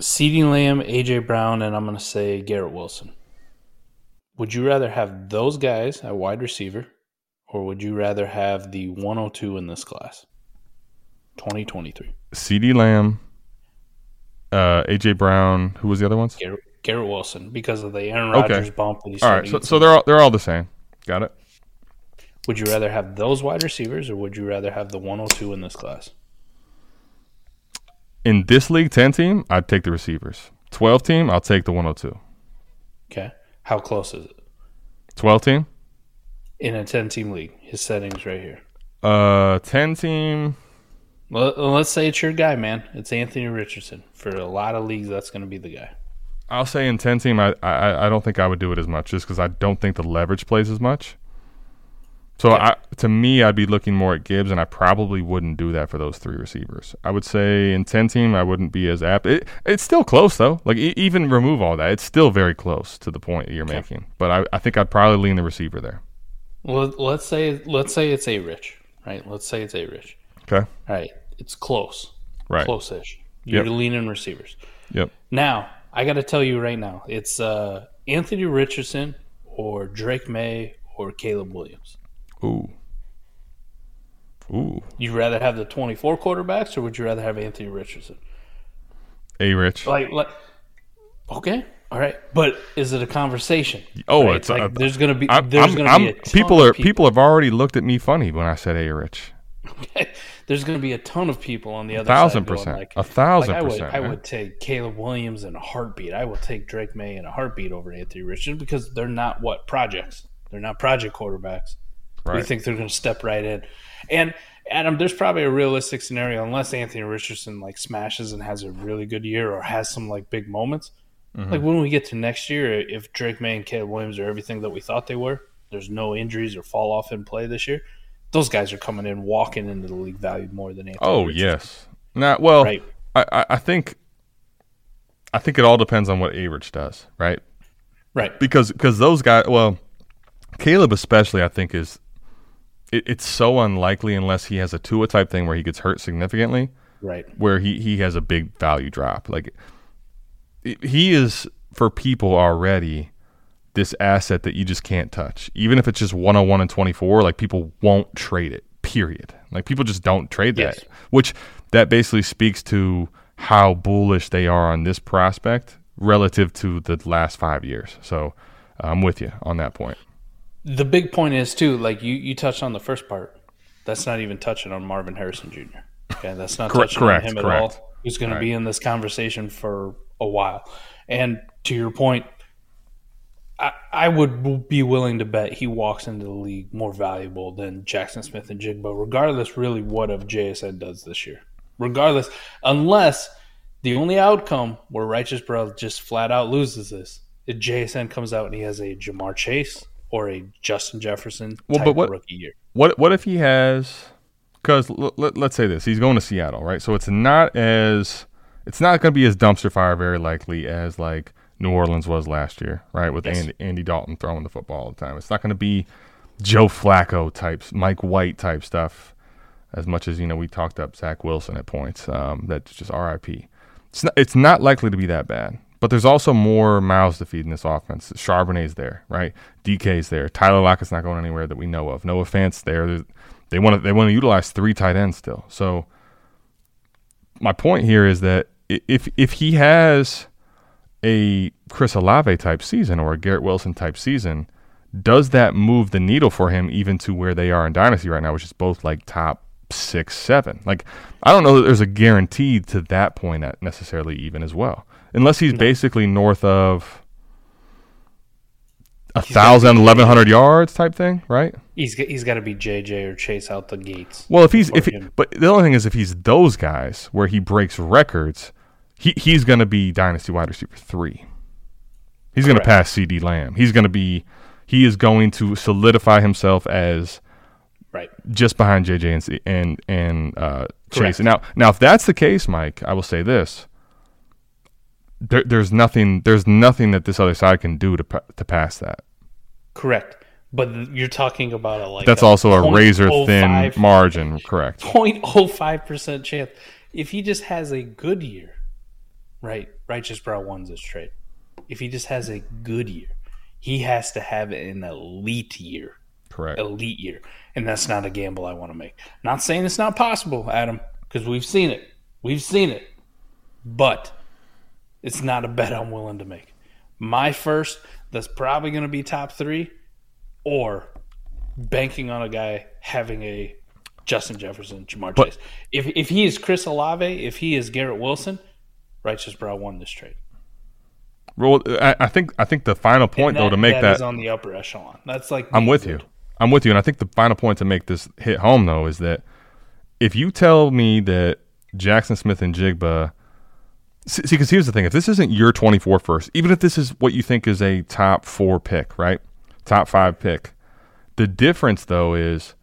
CeeDee Lamb, AJ Brown, and I'm gonna say Garrett Wilson. Would you rather have those guys at wide receiver, or would you rather have the 102 in this class? 2023. CeeDee Lamb, uh, AJ Brown. Who was the other ones? Garrett, Garrett Wilson because of the Aaron Okay. Rodgers bump that he's All right, so, so they're all they're all the same. Got it. Would you rather have those wide receivers, or would you rather have the 102 in this class? In this league, ten team, I'd take the receivers. Twelve team, I'll take the 102. Okay, how close is it? Twelve team, In a 10 team league, his settings right here. uh, ten team. Well, let's say it's your guy, man. It's Anthony Richardson. For a lot of leagues, that's going to be the guy. I'll say in ten team, I I, I don't think I would do it as much, just because I don't think the leverage plays as much. So Okay. I, to me, I'd be looking more at Gibbs, and I probably wouldn't do that for those three receivers. I would say in ten team, I wouldn't be as apt. It, it's still close though. Like e- even remove all that, it's still very close to the point that you're making. But I, I think I'd probably lean the receiver there. Well, let's say let's say it's a Rich, right? Let's say it's a Rich. Okay. All right, it's close, Right. close-ish. You're Yep. leaning receivers. Yep. Now, I got to tell you right now, it's uh, Anthony Richardson or Drake Maye or Caleb Williams. Ooh. Ooh. You rather have the 24 quarterbacks, or would you rather have Anthony Richardson? A Rich. Like, like okay, all right, but is it a conversation? Oh, Right? it's like uh, there's gonna be I'm, there's gonna be a ton people are people have already looked at me funny when I said A Rich. <laughs> Okay. There's going to be a ton of people on the other thousand side going percent. Like, A thousand like I would, percent, I man. would take Caleb Williams in a heartbeat. I will take Drake Maye in a heartbeat over Anthony Richardson because they're not what projects. They're not project quarterbacks. We think they're going to step right in. And Adam, there's probably a realistic scenario unless Anthony Richardson like smashes and has a really good year or has some like big moments. Mm-hmm. Like when we get to next year, if Drake Maye and Caleb Williams are everything that we thought they were, there's no injuries or fall off in play this year. Those guys are coming in, walking into the league valued more than Anthony. Oh Richardson. yes. Now, well, Right. I, I, I think, I think it all depends on what A Rich does, right? Right. Because because those guys, well, Caleb especially, I think is, it, it's so unlikely unless he has a Tua type thing where he gets hurt significantly. Right. where he, he has a big value drop. Like it- he is for people already this asset that you just can't touch. Even if it's just 101 and 24, like people won't trade it. Period. Like people just don't trade that. Yes. Which that basically speaks to how bullish they are on this prospect relative to the last 5 years. So I'm with you on that point. The big point is too, like you, you touched on the first part. That's not even touching on Marvin Harrison Jr. Okay, that's not Correct- touching correct, on him at all. Who's going Right. to be in this conversation for a while. And to your point, I, I would be willing to bet he walks into the league more valuable than Jaxon Smith-Njigba, regardless, really, what of JSN does this year. Regardless, unless the only outcome where Righteous Bro just flat out loses this, if JSN comes out and he has a Ja'Marr Chase or a Justin Jefferson Well, type but what- rookie year. What what if he has? Because l- let, let's say this, he's going to Seattle, right? So it's not as it's not going to be as dumpster fire, very likely as like New Orleans was last year, right? With Yes. Andy, Andy Dalton throwing the football all the time. It's not going to be Joe Flacco types, Mike White type stuff. As much as you know, we talked up Zach Wilson at points. Um, that's just RIP. It's not, it's not likely to be that bad. But there's also more mouths to feed in this offense. Charbonnet's there, right? DK's there. Tyler Lockett's not going anywhere that we know of. Noah Fant's there. They want to they want to utilize three tight ends still. So my point here is that if if he has a Chris Olave type season or a Garrett Wilson type season, does that move the needle for him even to where they are in Dynasty right now, which is both like top six, seven? Like, I don't know that there's a guarantee to that point necessarily even as well, unless he's basically north of a He's thousand, eleven hundred yards type thing, right? He's he's got to be JJ or Chase out the gates. Well, if he's if he, but the only thing is if he's those guys where he breaks records, he he's going to be dynasty wide receiver three. He's going to pass CeeDee Lamb. He's going to be he is going to solidify himself as Right. just behind JJ and and and uh, Chase. Now now if that's the case, Mike, I will say this: there, there's nothing there's nothing that this other side can do to to pass that. Correct. But you're talking about a like That's also a razor oh thin margin, <laughs> correct? 0.05% chance. If he just has a good year, right? Righteous Brow wins this trade. If he just has a good year, he has to have an elite year. Correct. Elite year. And that's not a gamble I want to make. Not saying it's not possible, Adam, because we've seen it. We've seen it. But it's not a bet I'm willing to make. My first, that's probably going to be top three, or banking on a guy having a Justin Jefferson, Ja'Marr But- Chase. If if he is Chris Olave, if he is Garrett Wilson, Righteous Brow won this trade. Well, I, I think I think the final point And though to make that that is on the upper echelon. That's like I'm with good. you. I'm with you, and I think the final point to make this hit home though is that if you tell me that Jaxon Smith-Njigba, see, because here's the thing: if this isn't your 24 first, even if this is what you think is a top four pick, right, top five pick, the difference though is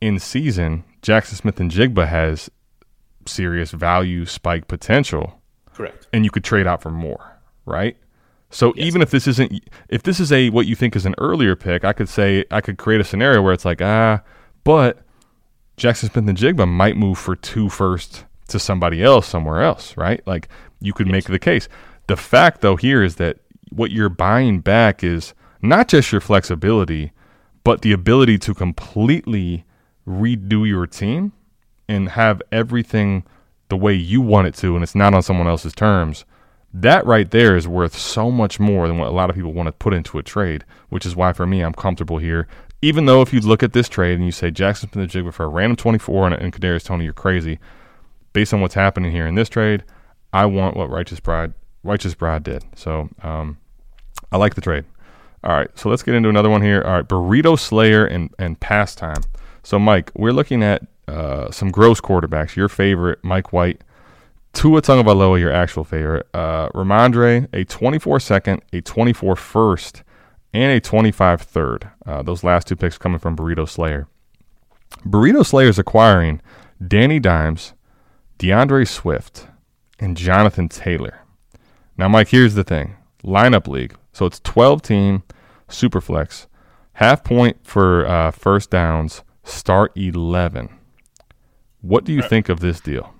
in season Jaxon Smith-Njigba has serious value spike potential Correct. and you could trade out for more, right? So even if this isn't, if this is a what you think is an earlier pick, I could say I could create a scenario where it's like ah, but Jaxon Smith-Njigba might move for two first to somebody else somewhere else, right? Like you could make the case. The fact though here is that what you're buying back is not just your flexibility, but the ability to completely redo your team and have everything the way you want it to and it's not on someone else's terms. That right there is worth so much more than what a lot of people want to put into a trade, which is why for me I'm comfortable here. Even though if you look at this trade and you say Jaxon Smith-Njigba for a random 24 and, and Kadarius Toney, you're crazy. Based on what's happening here in this trade, I want what Righteous Bride Righteous Bride did. So um, I like the trade. All right, so let's get into another one here. All right, Burrito Slayer and and pastime. So Mike, we're looking at uh, some gross quarterbacks. Your favorite, Mike White. Tua Tagovailoa, your actual favorite. Uh, Rhamondre, a 24 second, a 24 first, and a 25 third. Uh, those last two picks coming from Burrito Slayer. Burrito Slayer is acquiring Danny Dimes, DeAndre Swift, and Jonathan Taylor. Now, Mike, here's the thing lineup league. So it's 12 team, super flex, half point for uh, first downs, start 11. What do you think of this deal?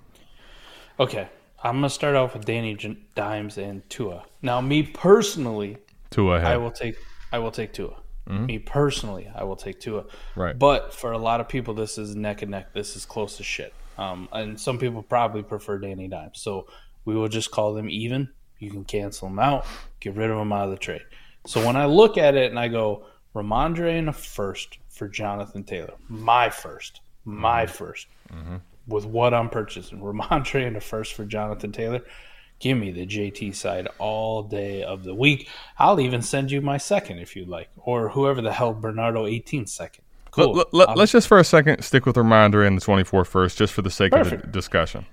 Okay, I'm gonna start off with Danny J- Dimes and Tua. Now, me personally, Tua I will take I will take Tua. Me personally, I will take Tua. Right. But for a lot of people, this is neck and neck. This is close as shit. Um, and some people probably prefer Danny Dimes. So we will just call them even. You can cancel them out, get rid of them out of the trade. So when I look at it and I go, Rhamondre in a first for Jonathan Taylor, my first, my 1st with what I'm purchasing, Rhamondre in a first for Jonathan Taylor. Give me the JT side all day of the week. I'll even send you my second if you'd like, or whoever the hell Bernardo 18 second. Cool. Let, let, I'll- us um, just for a second stick with Rhamondre and the 24 first, just for the sake of Perfect. the discussion.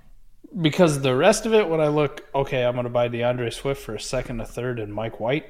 because the rest of it, when I look, okay, I'm going to buy DeAndre Swift for a second, a third, and Mike White.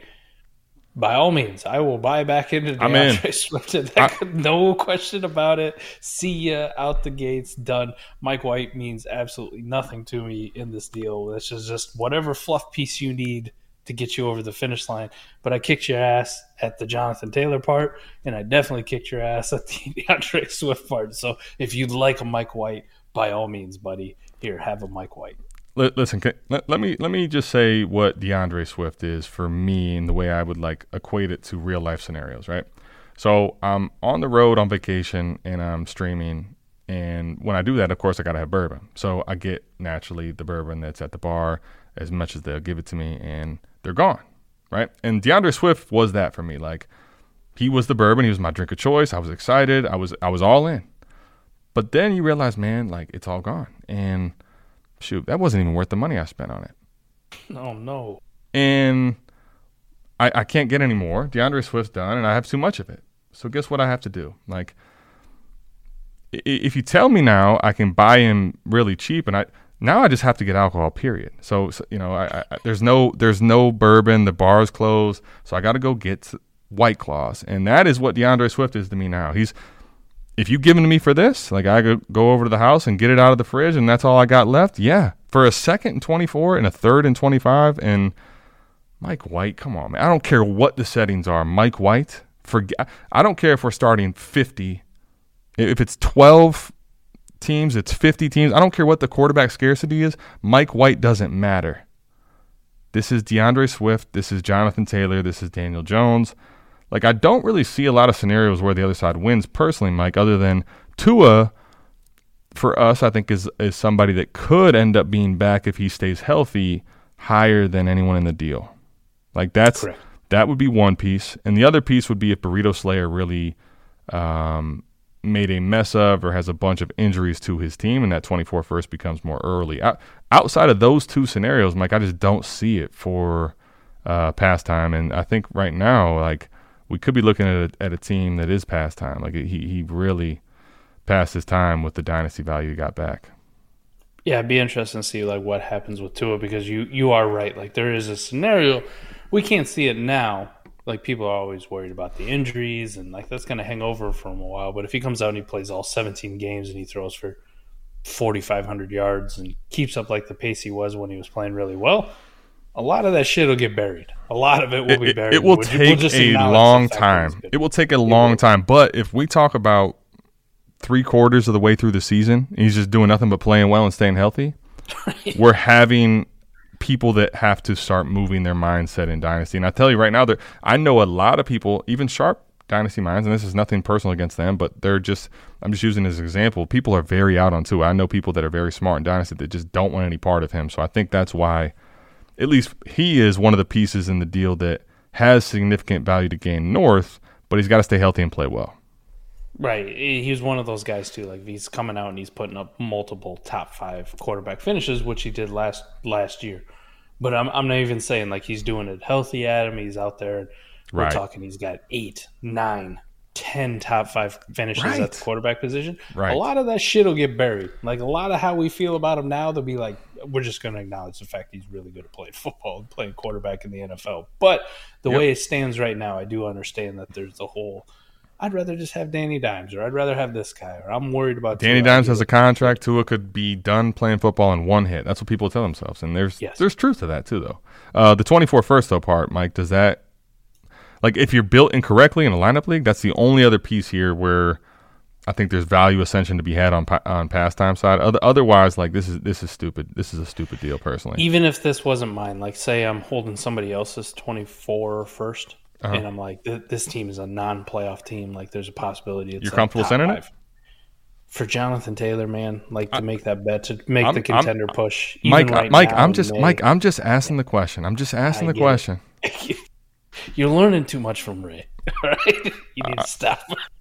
By all means, I will buy back into. DeAndre <laughs> Swift. could- no question about it. See ya out the gates, done. Mike White means absolutely nothing to me in this deal. This is just whatever fluff piece you need to get you over the finish line. But I kicked your ass at the Jonathan Taylor part, and I definitely kicked your ass at the <laughs> DeAndre Swift part. So if you'd like a Mike White, by all means, buddy, here, have a Mike White. Listen, let, let me let me just say what DeAndre Swift is for me and the way I would like equate it to real life scenarios, right? So I'm on the road on vacation and I'm streaming, and when I do that, of course, I gotta have bourbon. So I get naturally the bourbon that's at the bar as much as they'll give it to me, and they're gone, right? And DeAndre Swift was that for me. Like he was the bourbon, he was my drink of choice. I was excited, I was I was all in. But then you realize, man, like it's all gone, and shoot, that wasn't even worth the money I spent on it. <laughs> Oh no. And I, I can't get any more. DeAndre Swift's done, and I have too much of it. So guess what I have to do? Like, if you tell me now I can buy him really cheap, and I now I just have to get alcohol. Period. So, so you know, I, I, there's no there's no bourbon. The bar's closed, so I got to go get White Claws, and that is what DeAndre Swift is to me now. He's if you give it to me for this, like I go, go over to the house and get it out of the fridge and that's all I got left, yeah. For a second and 24 and a third and 25 and Mike White, come on, man. I don't care what the settings are. Mike White, forget I don't care if we're starting 50. If it's 12 teams, it's 50 teams. I don't care what the quarterback scarcity is. Mike White doesn't matter. This is DeAndre Swift, this is Jonathan Taylor, this is Daniel Jones. Like I don't really see a lot of scenarios where the other side wins personally, Mike, other than Tua for us, I think is is somebody that could end up being back if he stays healthy higher than anyone in the deal. Like that's Correct. that would be one piece, and the other piece would be if Burrito Slayer really um, made a mess of or has a bunch of injuries to his team, and that 24 first becomes more early. Out, outside of those two scenarios, Mike, I just don't see it for uh, pastime, and I think right now, like we could be looking at a, at a team that is pastime. Like he he really passed his time with the dynasty value he got back. Yeah, it'd be interesting to see like what happens with Tua because you you are right. Like there is a scenario we can't see it now. Like people are always worried about the injuries and like that's going to hang over for him a while. But if he comes out and he plays all 17 games and he throws for 4,500 yards and keeps up like the pace he was when he was playing really well, a lot of that shit will get buried. A lot of it will be buried. it will We'll take we'll a long the fact that time. It will take a long time. But if we talk about three quarters of the way through the season, and he's just doing nothing but playing well and staying healthy. <laughs> We're having people that have to start moving their mindset in dynasty. And I tell you right now, that I know a lot of people, even sharp dynasty minds, and this is nothing personal against them, but they're just I'm just using an example. People are very out on Tua. I know people that are very smart in dynasty that just don't want any part of him. So I think that's why at least he is one of the pieces in the deal that has significant value to gain north, but he's got to stay healthy and play well. Right. He was one of those guys too. Like he's coming out and he's putting up multiple top five quarterback finishes, which he did last last year. But I'm I'm not even saying like he's doing it healthy at him. He's out there. We're Right. talking he's got eight, nine, ten top five finishes Right. at the quarterback position. Right. A lot of that shit will get buried. Like a lot of how we feel about him now, they'll be like, we're just going to acknowledge the fact he's really good at playing <laughs> football and playing quarterback in the NFL. But the Yep. way it stands right now, I do understand that there's a whole. I'd rather just have Danny Dimes, or I'd rather have this guy, or I'm worried about Danny Tua. Dimes has a contract. Tua could be done playing football in one hit. That's what people tell themselves, and there's Yes. there's truth to that too, though. Uh, the 24 first though part, Mike, does that like if you're built incorrectly in a lineup league? That's the only other piece here where I think there's value ascension to be had on on pastime side. Other, otherwise, like this is this is stupid. This is a stupid deal, personally. Even if this wasn't mine, like say I'm holding somebody else's 24 first, Uh-huh. and I'm like, this team is a non-playoff team. Like, there's a possibility. It's You're like comfortable sending it? For Jonathan Taylor, man, like to make that bet to make I'm- the I'm- contender push. even Mike, right Mike, now I'm just May. Mike. I'm just asking the question. I'm just asking I the question. <laughs> You're learning too much from Ray. All <laughs> right, you Uh, need to stop.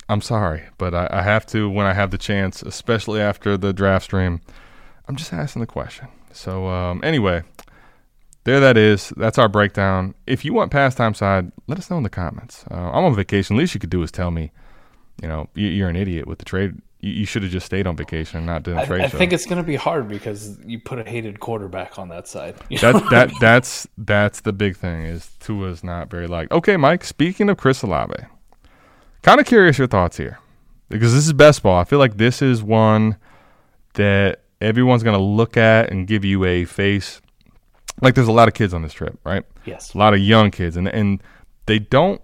I'm sorry, but I, I have to when I have the chance, especially after the draft stream. I'm just asking the question. So um, anyway, there that is. That's our breakdown. If you want pastime side, let us know in the comments. Uh, I'm on vacation. Least you could do is tell me, you know, you, you're an idiot with the trade. You, you should have just stayed on vacation and not done a I, trade I show. think it's going to be hard because you put a hated quarterback on that side. You <laughs> that I that mean? that's that's the big thing is Tua's not very liked. Okay, Mike. Speaking of Chris Olave, kind of curious your thoughts here because this is best ball. I feel like this is one that everyone's gonna look at and give you a face. Like there's a lot of kids on this trip, right? yes. A lot of young kids, and and they don't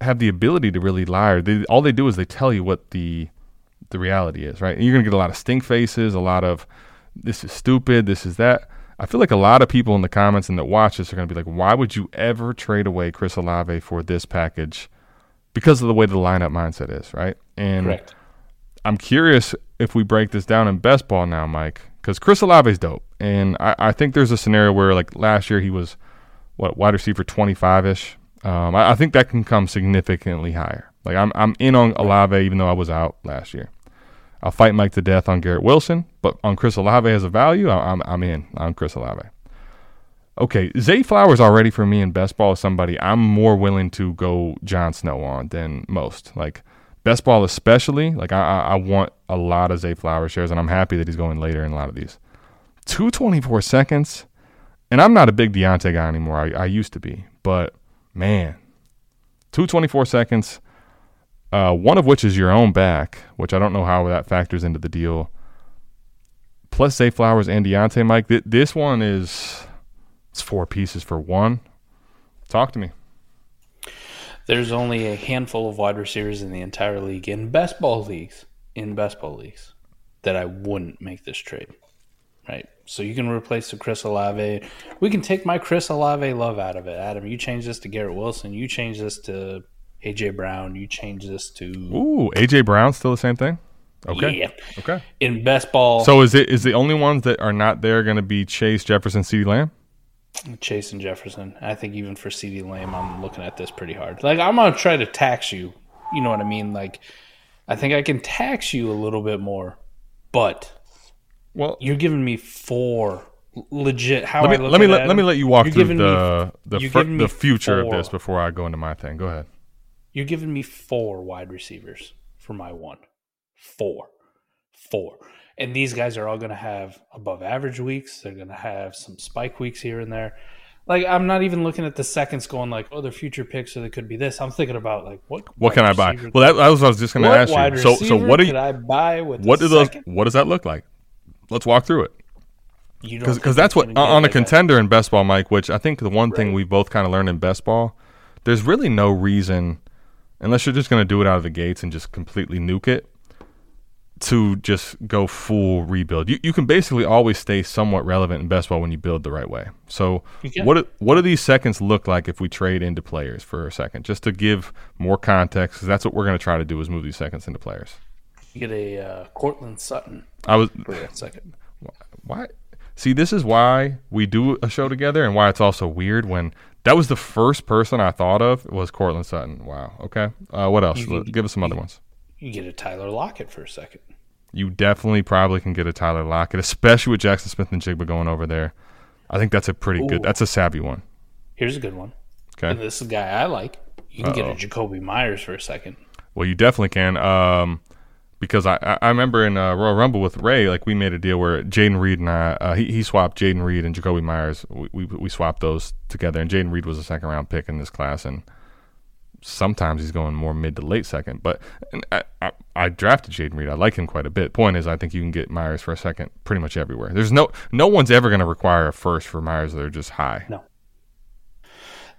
have the ability to really lie. Or they, all they do is they tell you what the the reality is, right? And you're gonna get a lot of stink faces, a lot of this is stupid, this is that. I feel like a lot of people in the comments and that watch this are gonna be like, why would you ever trade away Chris Olave for this package? Because of the way the lineup mindset is, right? And Correct. I'm curious if we break this down in best ball now, Mike, because Chris is dope, and I, I think there's a scenario where like last year he was what wide receiver 25 ish. Um, I, I think that can come significantly higher. Like I'm I'm in on Olave even though I was out last year. I'll fight Mike to death on Garrett Wilson, but on Chris Olave as a value, I- I'm I'm in on Chris Olave. Okay, Zay Flowers already for me in best ball is somebody I'm more willing to go Jon Snow on than most. Like best ball especially, like I, I want a lot of Zay Flowers shares, and I'm happy that he's going later in a lot of these. Two twenty four seconds, and I'm not a big Deontay guy anymore. I, I used to be, but man, two twenty four seconds. uh, one of which is your own back, which I don't know how that factors into the deal. Plus Zay Flowers and Deontay, Mike. Th- this one is it's four pieces for one. Talk to me. There's only a handful of wide receivers in the entire league, in best ball leagues, in best ball leagues, that I wouldn't make this trade. Right. So you can replace the Chris Olave. We can take my Chris Olave love out of it. Adam, you change this to Garrett Wilson. You change this to AJ Brown. You change this to Ooh, AJ Brown still the same thing. Okay. Yeah. Okay. In best ball, So is it is the only ones that are not there going to be Chase Jefferson, CeeDee Lamb? Chase and Jefferson. I think even for CeeDee Lamb, I'm looking at this pretty hard. Like I'm gonna try to tax you. You know what I mean? Like I think I can tax you a little bit more, but Well, you're giving me four legit. How let me let me let, let me let you walk you're through the me- the giving the future of this before I go into my thing. Go ahead. You're giving me four wide receivers for my one. Four. Four. And these guys are all going to have above average weeks. They're going to have some spike weeks here and there. Like, I'm not even looking at the seconds going like, oh, they're future picks, so they could be this. I'm thinking about, like, what What can I buy? Well, that, that was what I was just going to ask you. So so what do you I buy with what do those what does that look like? Let's walk through it. You because that's what on a contender in best ball, Mike. Which I think the one thing we both kind of learned in best ball, there's really no reason, unless you're just going to do it out of the gates and just completely nuke it, to just go full rebuild. You you can basically always stay somewhat relevant in best ball when you build the right way. So what do- what do these seconds look like if we trade into players for a second, just to give more context? 'cause that's what we're going to try to do is move these seconds into players. You get a uh, Courtland Sutton I was for that second. why see this is why we do a show together and why it's also weird when that was the first person i thought of was Courtland sutton wow okay uh, what else can- give us some other ones You get a Tyler Lockett for a second. you definitely probably can get a tyler lockett especially with Jaxon Smith-Njigba going over there i think that's a pretty Ooh. good that's a savvy one Here's a good one. And okay this is a guy I like. You can get a Uh-oh. Jakobi Meyers for a second. well you definitely can um because I, I I remember in uh, Royal Rumble with Ray, like we made a deal where Jayden Reed and I, uh, he, he swapped Jayden Reed and Jakobi Meyers. We, we, we swapped those together, and Jayden Reed was a second round pick in this class, and sometimes he's going more mid to late second. But and I, I, I drafted Jayden Reed. I like him quite a bit. Point is, I think you can get Meyers for a second pretty much everywhere. There's no no one's ever going to require a first for Meyers. They're just high. No.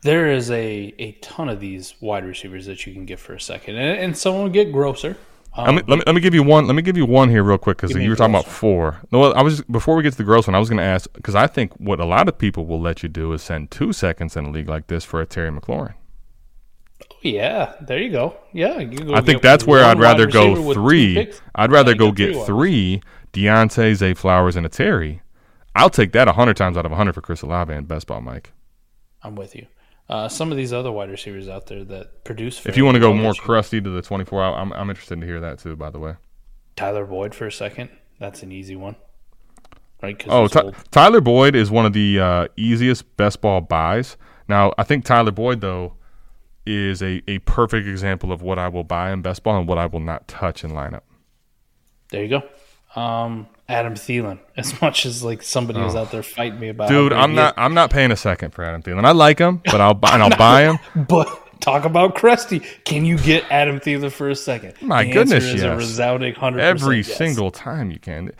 There is a, a ton of these wide receivers that you can get for a second, and, and some will get grosser. Um, Let me, let me let me give you one. Let me give you one here real quick because you were talking about four. No, well, I was before we get to the gross one. I was going to ask because I think what a lot of people will let you do is send two seconds in a league like this for a Terry McLaurin. Yeah, there you go. Yeah, you go I think that's where I'd rather go receiver with two three. I'd rather go get three three Deontay, Zay Flowers, and a Terry. I'll take that hundred times out of hundred for Chris Olave and best ball, Mike. I'm with you. Uh, some of these other wide receivers out there that produce. If you want to go more crusty to the twenty-four hour, I'm I'm interested to hear that too. By the way. Tyler Boyd for a second. That's an easy one, Right? Oh, Ty- Tyler Boyd is one of the uh, easiest best ball buys. Now, I think Tyler Boyd though is a, a perfect example of what I will buy in best ball and what I will not touch in lineup. There you go. Um, Adam Thielen. <laughs> As much as like somebody was out there fighting me about, Oh. Dude, I'm not I'm not paying a second for Adam Thielen. I like him, but I'll buy and I'll <laughs> buy him. <laughs> But talk about crusty. Can you get Adam Thielen for a second? My The goodness, is a yes. resounding hundred Every yes. single time you can.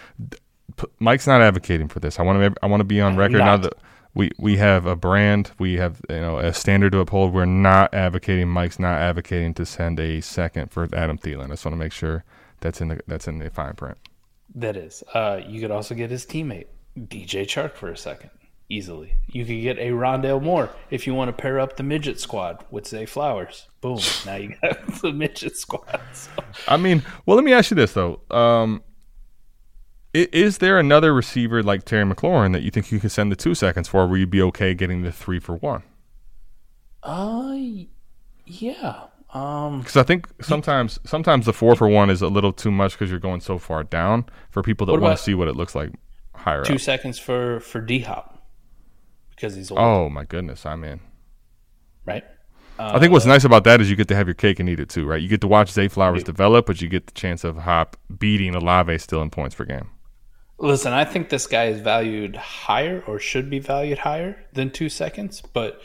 Mike's not advocating for this. I want to I want to be on record now that we we have a brand, we have you know a standard to uphold. We're not advocating. Mike's not advocating to send a second for Adam Thielen. I just want to make sure that's in the that's in the fine print. That is. Uh, you could also get his teammate DJ Chark for a second, easily. You could get a Rondale Moore if you want to pair up the midget squad with Zay Flowers. Boom! now you got <laughs> the midget squad. So, I mean, well, let me ask you this though. Um, is there another receiver like Terry McLaurin that you think you could send the two seconds for, where you'd be okay getting the three for one? uh, yeah. Um, Because I think sometimes sometimes the four for one is a little too much because you're going so far down for people that want to see what it looks like higher two up. seconds for for D Hop because he's old, Oh my goodness, I'm in. right? I think what's nice about that is you get to have your cake and eat it too, right? You get to watch Zay Flowers Yeah. develop, but you get the chance of Hop beating Olave still in points per game. Listen, I think this guy is valued higher or should be valued higher than two seconds, but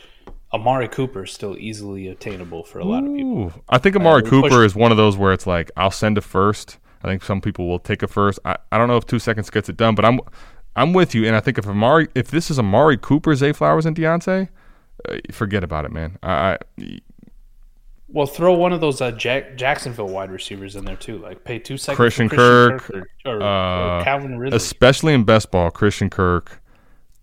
Amari Cooper is still easily attainable for a lot of people. Ooh, I think Amari we Cooper is one of those where it's like I'll send a first. I think some people will take a first. I, I don't know if two seconds gets it done, but I'm I'm with you. And I think if Amari if this is Amari Cooper, Zay Flowers, and Deontay, uh, forget about it, man. I, I Well, throw one of those uh, Jack- Jacksonville wide receivers in there too. Like pay two seconds. Christian for Kirk, or, or, uh, or Calvin Ridley. especially in best ball, Christian Kirk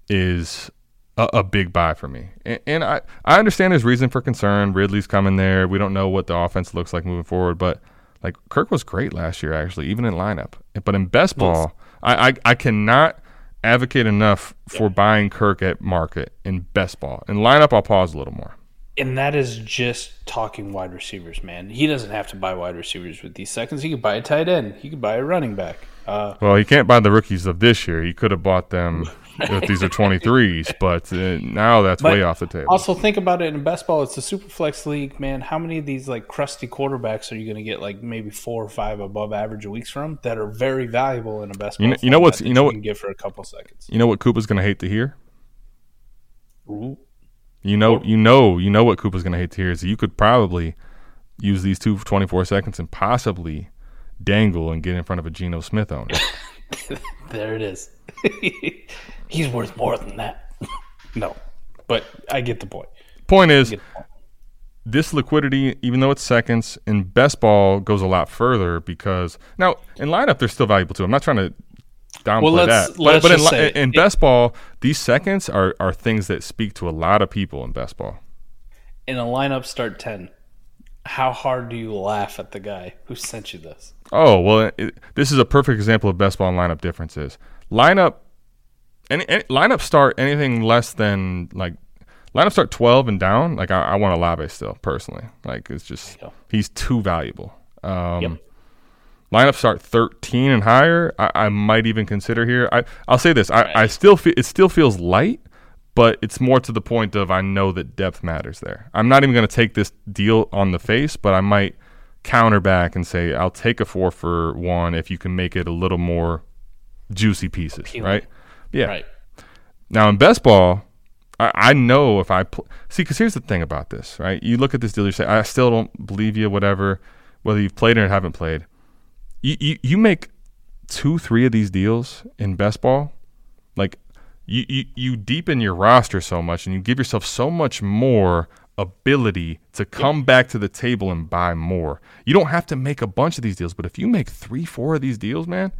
is a, a big buy for me. And, and I, I understand there's reason for concern. Ridley's coming there. We don't know what the offense looks like moving forward, but like Kirk was great last year, actually, even in lineup. But in best ball, I, I, I cannot advocate enough for buying Kirk at market in best ball. In lineup, I'll pause a little more. And that is just talking wide receivers, man. He doesn't have to buy wide receivers with these seconds. He could buy a tight end. He could buy a running back. Uh, Well, he can't buy the rookies of this year. He could have bought them <laughs> if these are 23s, but uh, now that's But way off the table. also, think about it in best ball. It's a super flex league, man. How many of these like crusty quarterbacks are you going to get like maybe four or five above average weeks from that are very valuable in a best ball? You know- you know what's- you know what- can get for a couple seconds. You know what Koopa's going to hate to hear? Ooh. You know, you know, you know what Koopa's going to hate to hear is you could probably use these two 24 seconds and possibly dangle and get in front of a Geno Smith owner. <laughs> There it is. <laughs> He's worth more than that. <laughs> no, but I get the point. Point is, point. this liquidity, even though it's seconds, in best ball goes a lot further because now in lineup they're still valuable too. I'm not trying to downplay Well, let's- that, but, let's but in, say- in best ball, these seconds are are things that speak to a lot of people in best ball. In a lineup start ten, how hard do you laugh at the guy who sent you this? Oh well, it, this is a perfect example of best ball and lineup differences. Lineup, any, any lineup start anything less than like lineup start twelve and down. Like I, I want Olave still personally. Like it's just he's too valuable. Um, Yep. Lineup start thirteen and higher. I, I might even consider here. I I'll say this. I, I still feel it still feels light, but it's more to the point of I know that depth matters there. I'm not even going to take this deal on the face, but I might counter back and say I'll take a four for one if you can make it a little more juicy pieces, Appealing. right? Yeah. Right. Now in best ball, I, I know if I pl- see because here's the thing about this, right? You look at this deal, you say I still don't believe you, whatever, whether you've played or haven't played. You you, you make two, three of these deals in best ball, like you, you you deepen your roster so much and you give yourself so much more ability to come back to the table and buy more. You don't have to make a bunch of these deals, but if you make three, four of these deals, man,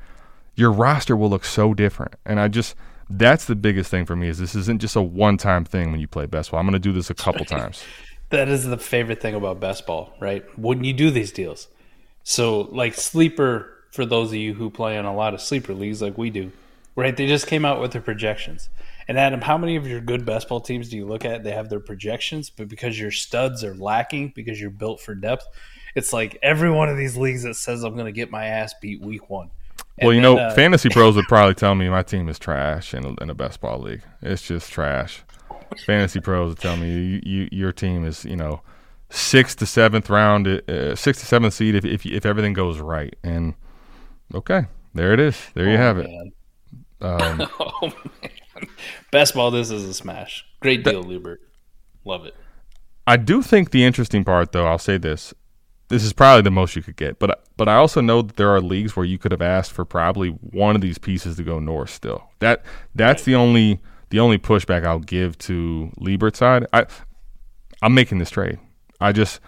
your roster will look so different. And I just that's the biggest thing for me is this isn't just a one time thing when you play best ball. I'm gonna do this a couple <laughs> times. That is the favorite thing about best ball, right? When you do these deals. So, like sleeper, for those of you who play in a lot of sleeper leagues like we do, right? They just came out with their projections. And Adam, how many of your good best ball teams do you look at? They have their projections, but because your studs are lacking, because you're built for depth, it's like every one of these leagues that says I'm going to get my ass beat week one. well, you then, know, uh, FantasyPros would <laughs> probably tell me my team is trash in a, in a best ball league. It's just trash. FantasyPros would tell me you, you, your team is you know sixth to seventh round, uh, sixth to seventh seed if, if if everything goes right. And okay, there it is. There you have it. man. Um, <laughs> oh man, best ball. This is a smash. Great deal, Luber. Love it. I do think the interesting part, though, I'll say this: this is probably the most you could get, but but I also know that there are leagues where you could have asked for probably one of these pieces to go north. Still, that that's the only the only pushback I'll give to Liebert's side. I I'm making this trade. I just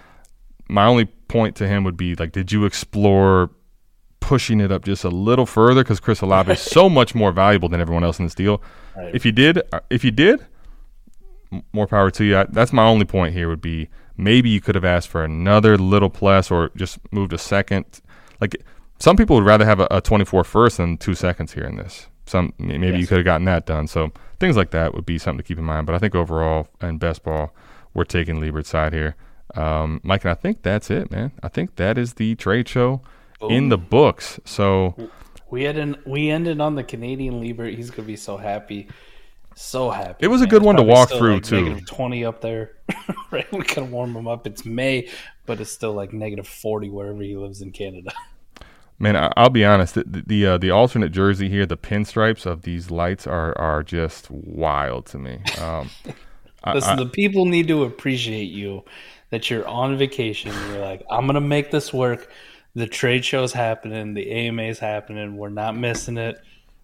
my only point to him would be like, did you explore pushing it up just a little further because Chris Olave is so much more valuable than everyone else in this deal. Right. If you did, uh, if you did, more power to you. I, that's my only point here. Would be maybe you could have asked for another little plus or just moved a second. Like some people would rather have a, a 24 first than two seconds here in this. Some maybe you could have gotten that done. So things like that would be something to keep in mind. But I think overall in best ball, we're taking Liebert's side here. Um, Mike, and I think that's it, man. I think that is the trade show in the books. So We had an, we ended on the Canadian Liebert. He's gonna be so happy, so happy. It was a good It's one to walk through, like, too. Negative twenty up there, <laughs> right? We can warm him up. It's May, but it's still like negative forty wherever he lives in Canada. <laughs> Man, I- I'll be honest. The the, uh, the alternate jersey here, the pinstripes of these lights are are just wild to me. Um, <laughs> I- Listen, I- the people need to appreciate you that you're on vacation. You're like, I'm gonna make this work. The trade show's happening, the AMA's happening. We're not missing it.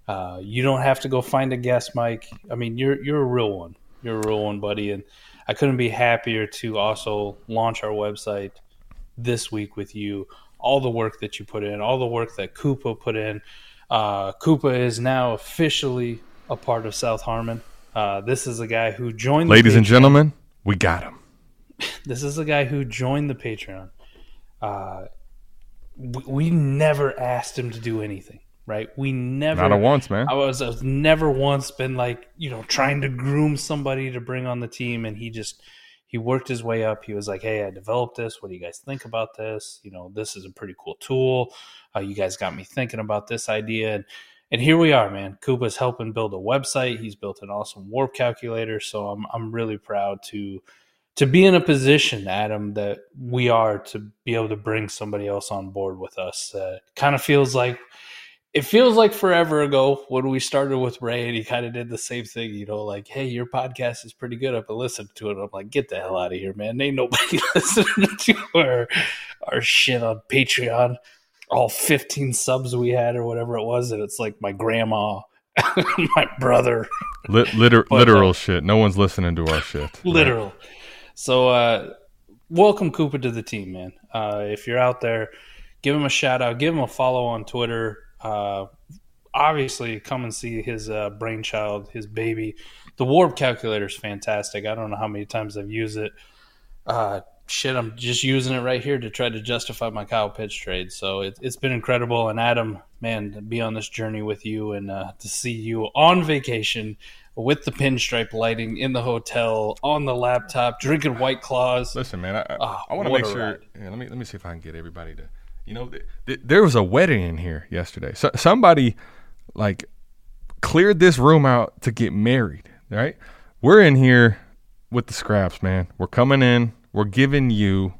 Uh, you don't have to go find a guest, Mike. I mean, you're you're a real one. You're a real one, buddy. And I couldn't be happier to also launch our website this week with you. All the work that you put in, all the work that Koopa put in. Uh, Koopa is now officially a part of South Harmon. Uh, this is a guy who joined. the Ladies and gentlemen, we got him. This is a guy who joined the Patreon. Uh, we, we never asked him to do anything, right? We never. Not a once, man. I was, I was never once been like you know trying to groom somebody to bring on the team, and he just he worked his way up. He was like, "Hey, I developed this. What do you guys think about this? You know, this is a pretty cool tool. Uh, you guys got me thinking about this idea." And and here we are, man. Koopa's helping build a website. He's built an awesome warp calculator. So I'm I'm really proud to to be in a position, Adam, that we are to be able to bring somebody else on board with us. Uh, kind of feels like it feels like forever ago when we started with Ray and he kind of did the same thing, you know, like, hey, your podcast is pretty good. I've been listening to it. I'm like, get the hell out of here, man. Ain't nobody <laughs> listening to our, our shit on Patreon. All 15 subs we had or whatever it was. And it's like my grandma, <laughs> my brother, Lit, liter, But, uh, literal shit. No one's listening to our shit. literal. So, uh, welcome Cooper to the team, man. Uh, if you're out there, give him a shout out, give him a follow on Twitter. Uh, obviously, come and see his uh, brainchild, his baby. The warp calculator is fantastic. I don't know how many times I've used it. Uh, shit, I'm just using it right here to try to justify my Kyle Pitts trade. So it, it's been incredible. And Adam, man, to be on this journey with you and uh, to see you on vacation with the pinstripe lighting in the hotel on the laptop, drinking White Claws. Listen, man, I, Oh, I ah, want to make sure. Yeah, let me let me see if I can get everybody to. You know, th- th- there was a wedding in here yesterday. So somebody like cleared this room out to get married. Right? We're in here with the scraps, man. We're coming in. We're giving you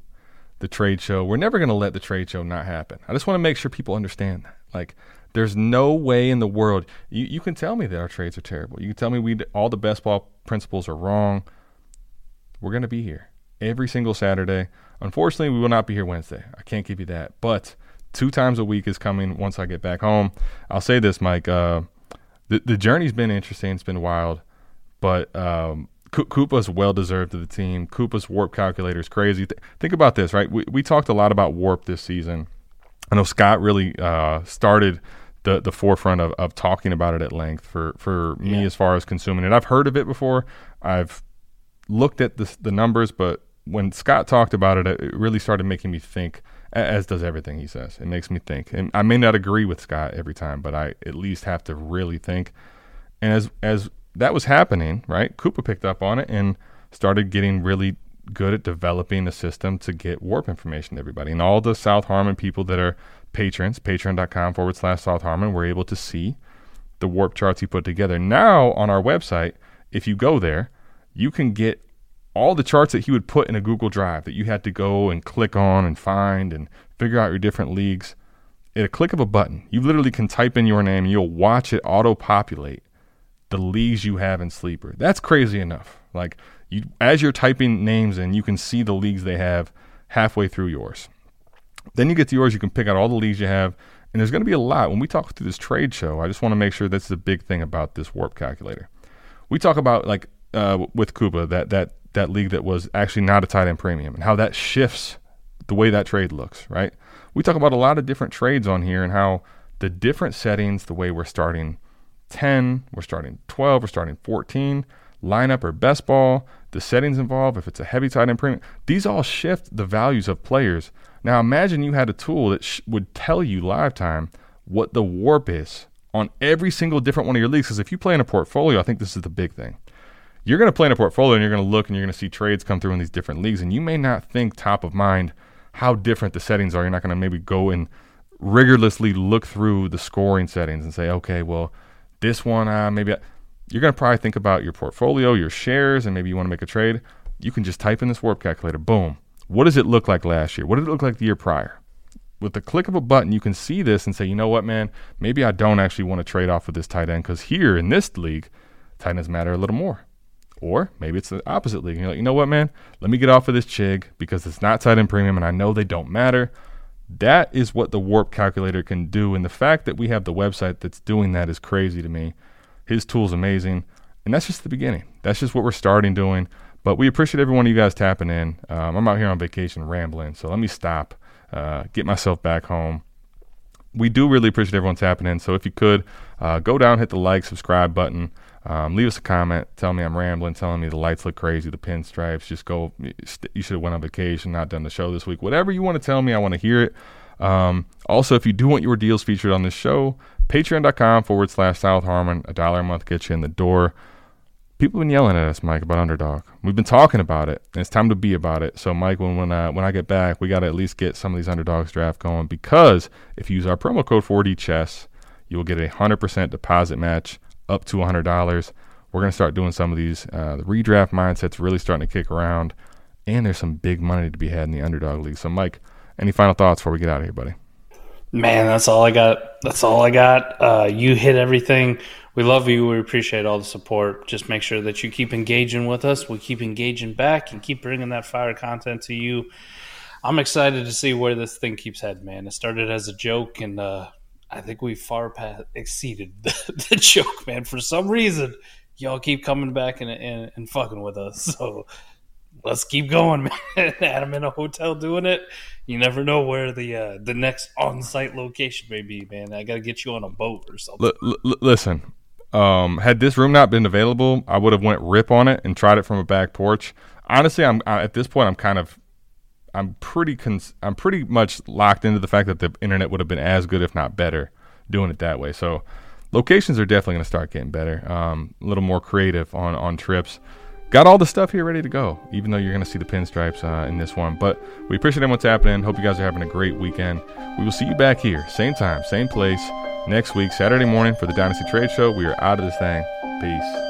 the trade show. We're never going to let the trade show not happen. I just want to make sure people understand that. Like, there's no way in the world you, you can tell me that our trades are terrible. You can tell me we all the best ball principles are wrong. We're going to be here every single Saturday. Unfortunately, we will not be here Wednesday. I can't give you that. But two times a week is coming once I get back home. I'll say this, Mike. Uh, the, the journey's been interesting. It's been wild. But um, Koopa's well deserved to the team. Koopa's warp calculator is crazy. Th- think about this, right? We, we talked a lot about warp this season. I know Scott really uh, started the the forefront of, of talking about it at length for for me as far as consuming it. I've heard of it before. I've looked at the the numbers, but when Scott talked about it, it really started making me think. As does everything he says. It makes me think, and I may not agree with Scott every time, but I at least have to really think. And as as that was happening, right, Koopa picked up on it and started getting really good at developing a system to get warp information to everybody. And all the South Harmon people that are patrons, patreon.com forward slash South Harmon, were able to see the warp charts he put together. Now on our website, if you go there, you can get all the charts that he would put in a Google Drive that you had to go and click on and find and figure out your different leagues. At a click of a button, you literally can type in your name and you'll watch it auto populate the leagues you have in Sleeper. That's crazy enough. Like you as you're typing names in, you can see the leagues they have halfway through yours. Then you get to yours, you can pick out all the leagues you have, and there's going to be a lot. When we talk through this trade show, I just want to make sure that's the big thing about this warp calculator. We talk about like uh, with Koopa that that that league that was actually not a tight end premium and how that shifts the way that trade looks. Right? We talk about a lot of different trades on here and how the different settings, the way we're starting 10, we're starting 12, we're starting 14, lineup or best ball, the settings involved, if it's a heavy tight end premium, these all shift the values of players. Now imagine you had a tool that sh- would tell you live time what the warp is on every single different one of your leagues. Because if you play in a portfolio, I think this is the big thing. You're going to play in a portfolio and you're going to look and you're going to see trades come through in these different leagues, and you may not think top of mind how different the settings are. You're not going to maybe go and rigorously look through the scoring settings and say, okay, well, this one, uh, maybe I, you're going to probably think about your portfolio, your shares, and maybe you want to make a trade. You can just type in this warp calculator. Boom. What does it look like last year? What did it look like the year prior? With the click of a button, you can see this and say, you know what, man, maybe I don't actually want to trade off with this tight end because here in this league, tight ends matter a little more. Or maybe it's the opposite league. And you're like, you know what, man? Let me get off of this Chig because it's not tight end premium and I know they don't matter. That is what the warp calculator can do. And the fact that we have the website that's doing that is crazy to me. His tool's amazing. And that's just the beginning. That's just what we're starting doing. But we appreciate every one of you guys tapping in. Um, I'm out here on vacation rambling. So let me stop, uh, get myself back home. We do really appreciate everyone tapping in. So if you could, uh, go down, hit the like, subscribe button. Um, leave us a comment. Tell me I'm rambling. Telling me the lights look crazy, the pinstripes. Just go. You should have went on vacation, not done the show this week. Whatever you want to tell me, I want to hear it. Um, also, if you do want your deals featured on this show, patreon.com forward slash South Harmon. A dollar a month gets you in the door. People have been yelling at us, Mike, about underdog. We've been talking about it, and it's time to be about it. So, Mike, when when, uh, when I get back, we got to at least get some of these underdogs draft going because if you use our promo code 4D Chess, you will get a 100% deposit match up to $100. We're going to start doing some of these. Uh, the redraft mindset's really starting to kick around, and there's some big money to be had in the underdog league. So, Mike, any final thoughts before we get out of here, buddy? Man, that's all I got. That's all I got. Uh, you hit everything. We love you. We appreciate all the support. Just make sure that you keep engaging with us. We keep engaging back and keep bringing that fire content to you. I'm excited to see where this thing keeps heading, man. It started as a joke, and uh, I think we far past exceeded <laughs> the, the, joke, man. For some reason, y'all keep coming back and, and, and fucking with us. <laughs> So let's keep going, <laughs> man. Adam in a hotel doing it. You never know where the uh, the next on site location may be, man. I got to get you on a boat or something. L- l- listen, um, had this room not been available, I would have went rip on it and tried it from a back porch. Honestly, I'm I, at this point, I'm kind of I'm pretty cons- I'm pretty much locked into the fact that the internet would have been as good, if not better, doing it that way. So locations are definitely going to start getting better, um, a little more creative on on trips. Got all the stuff here ready to go, even though you're going to see the pinstripes uh, in this one. But we appreciate everyone's happening. Hope you guys are having a great weekend. We will see you back here, same time, same place, next week, Saturday morning for the Dynasty Trade Show. We are out of this thing. Peace.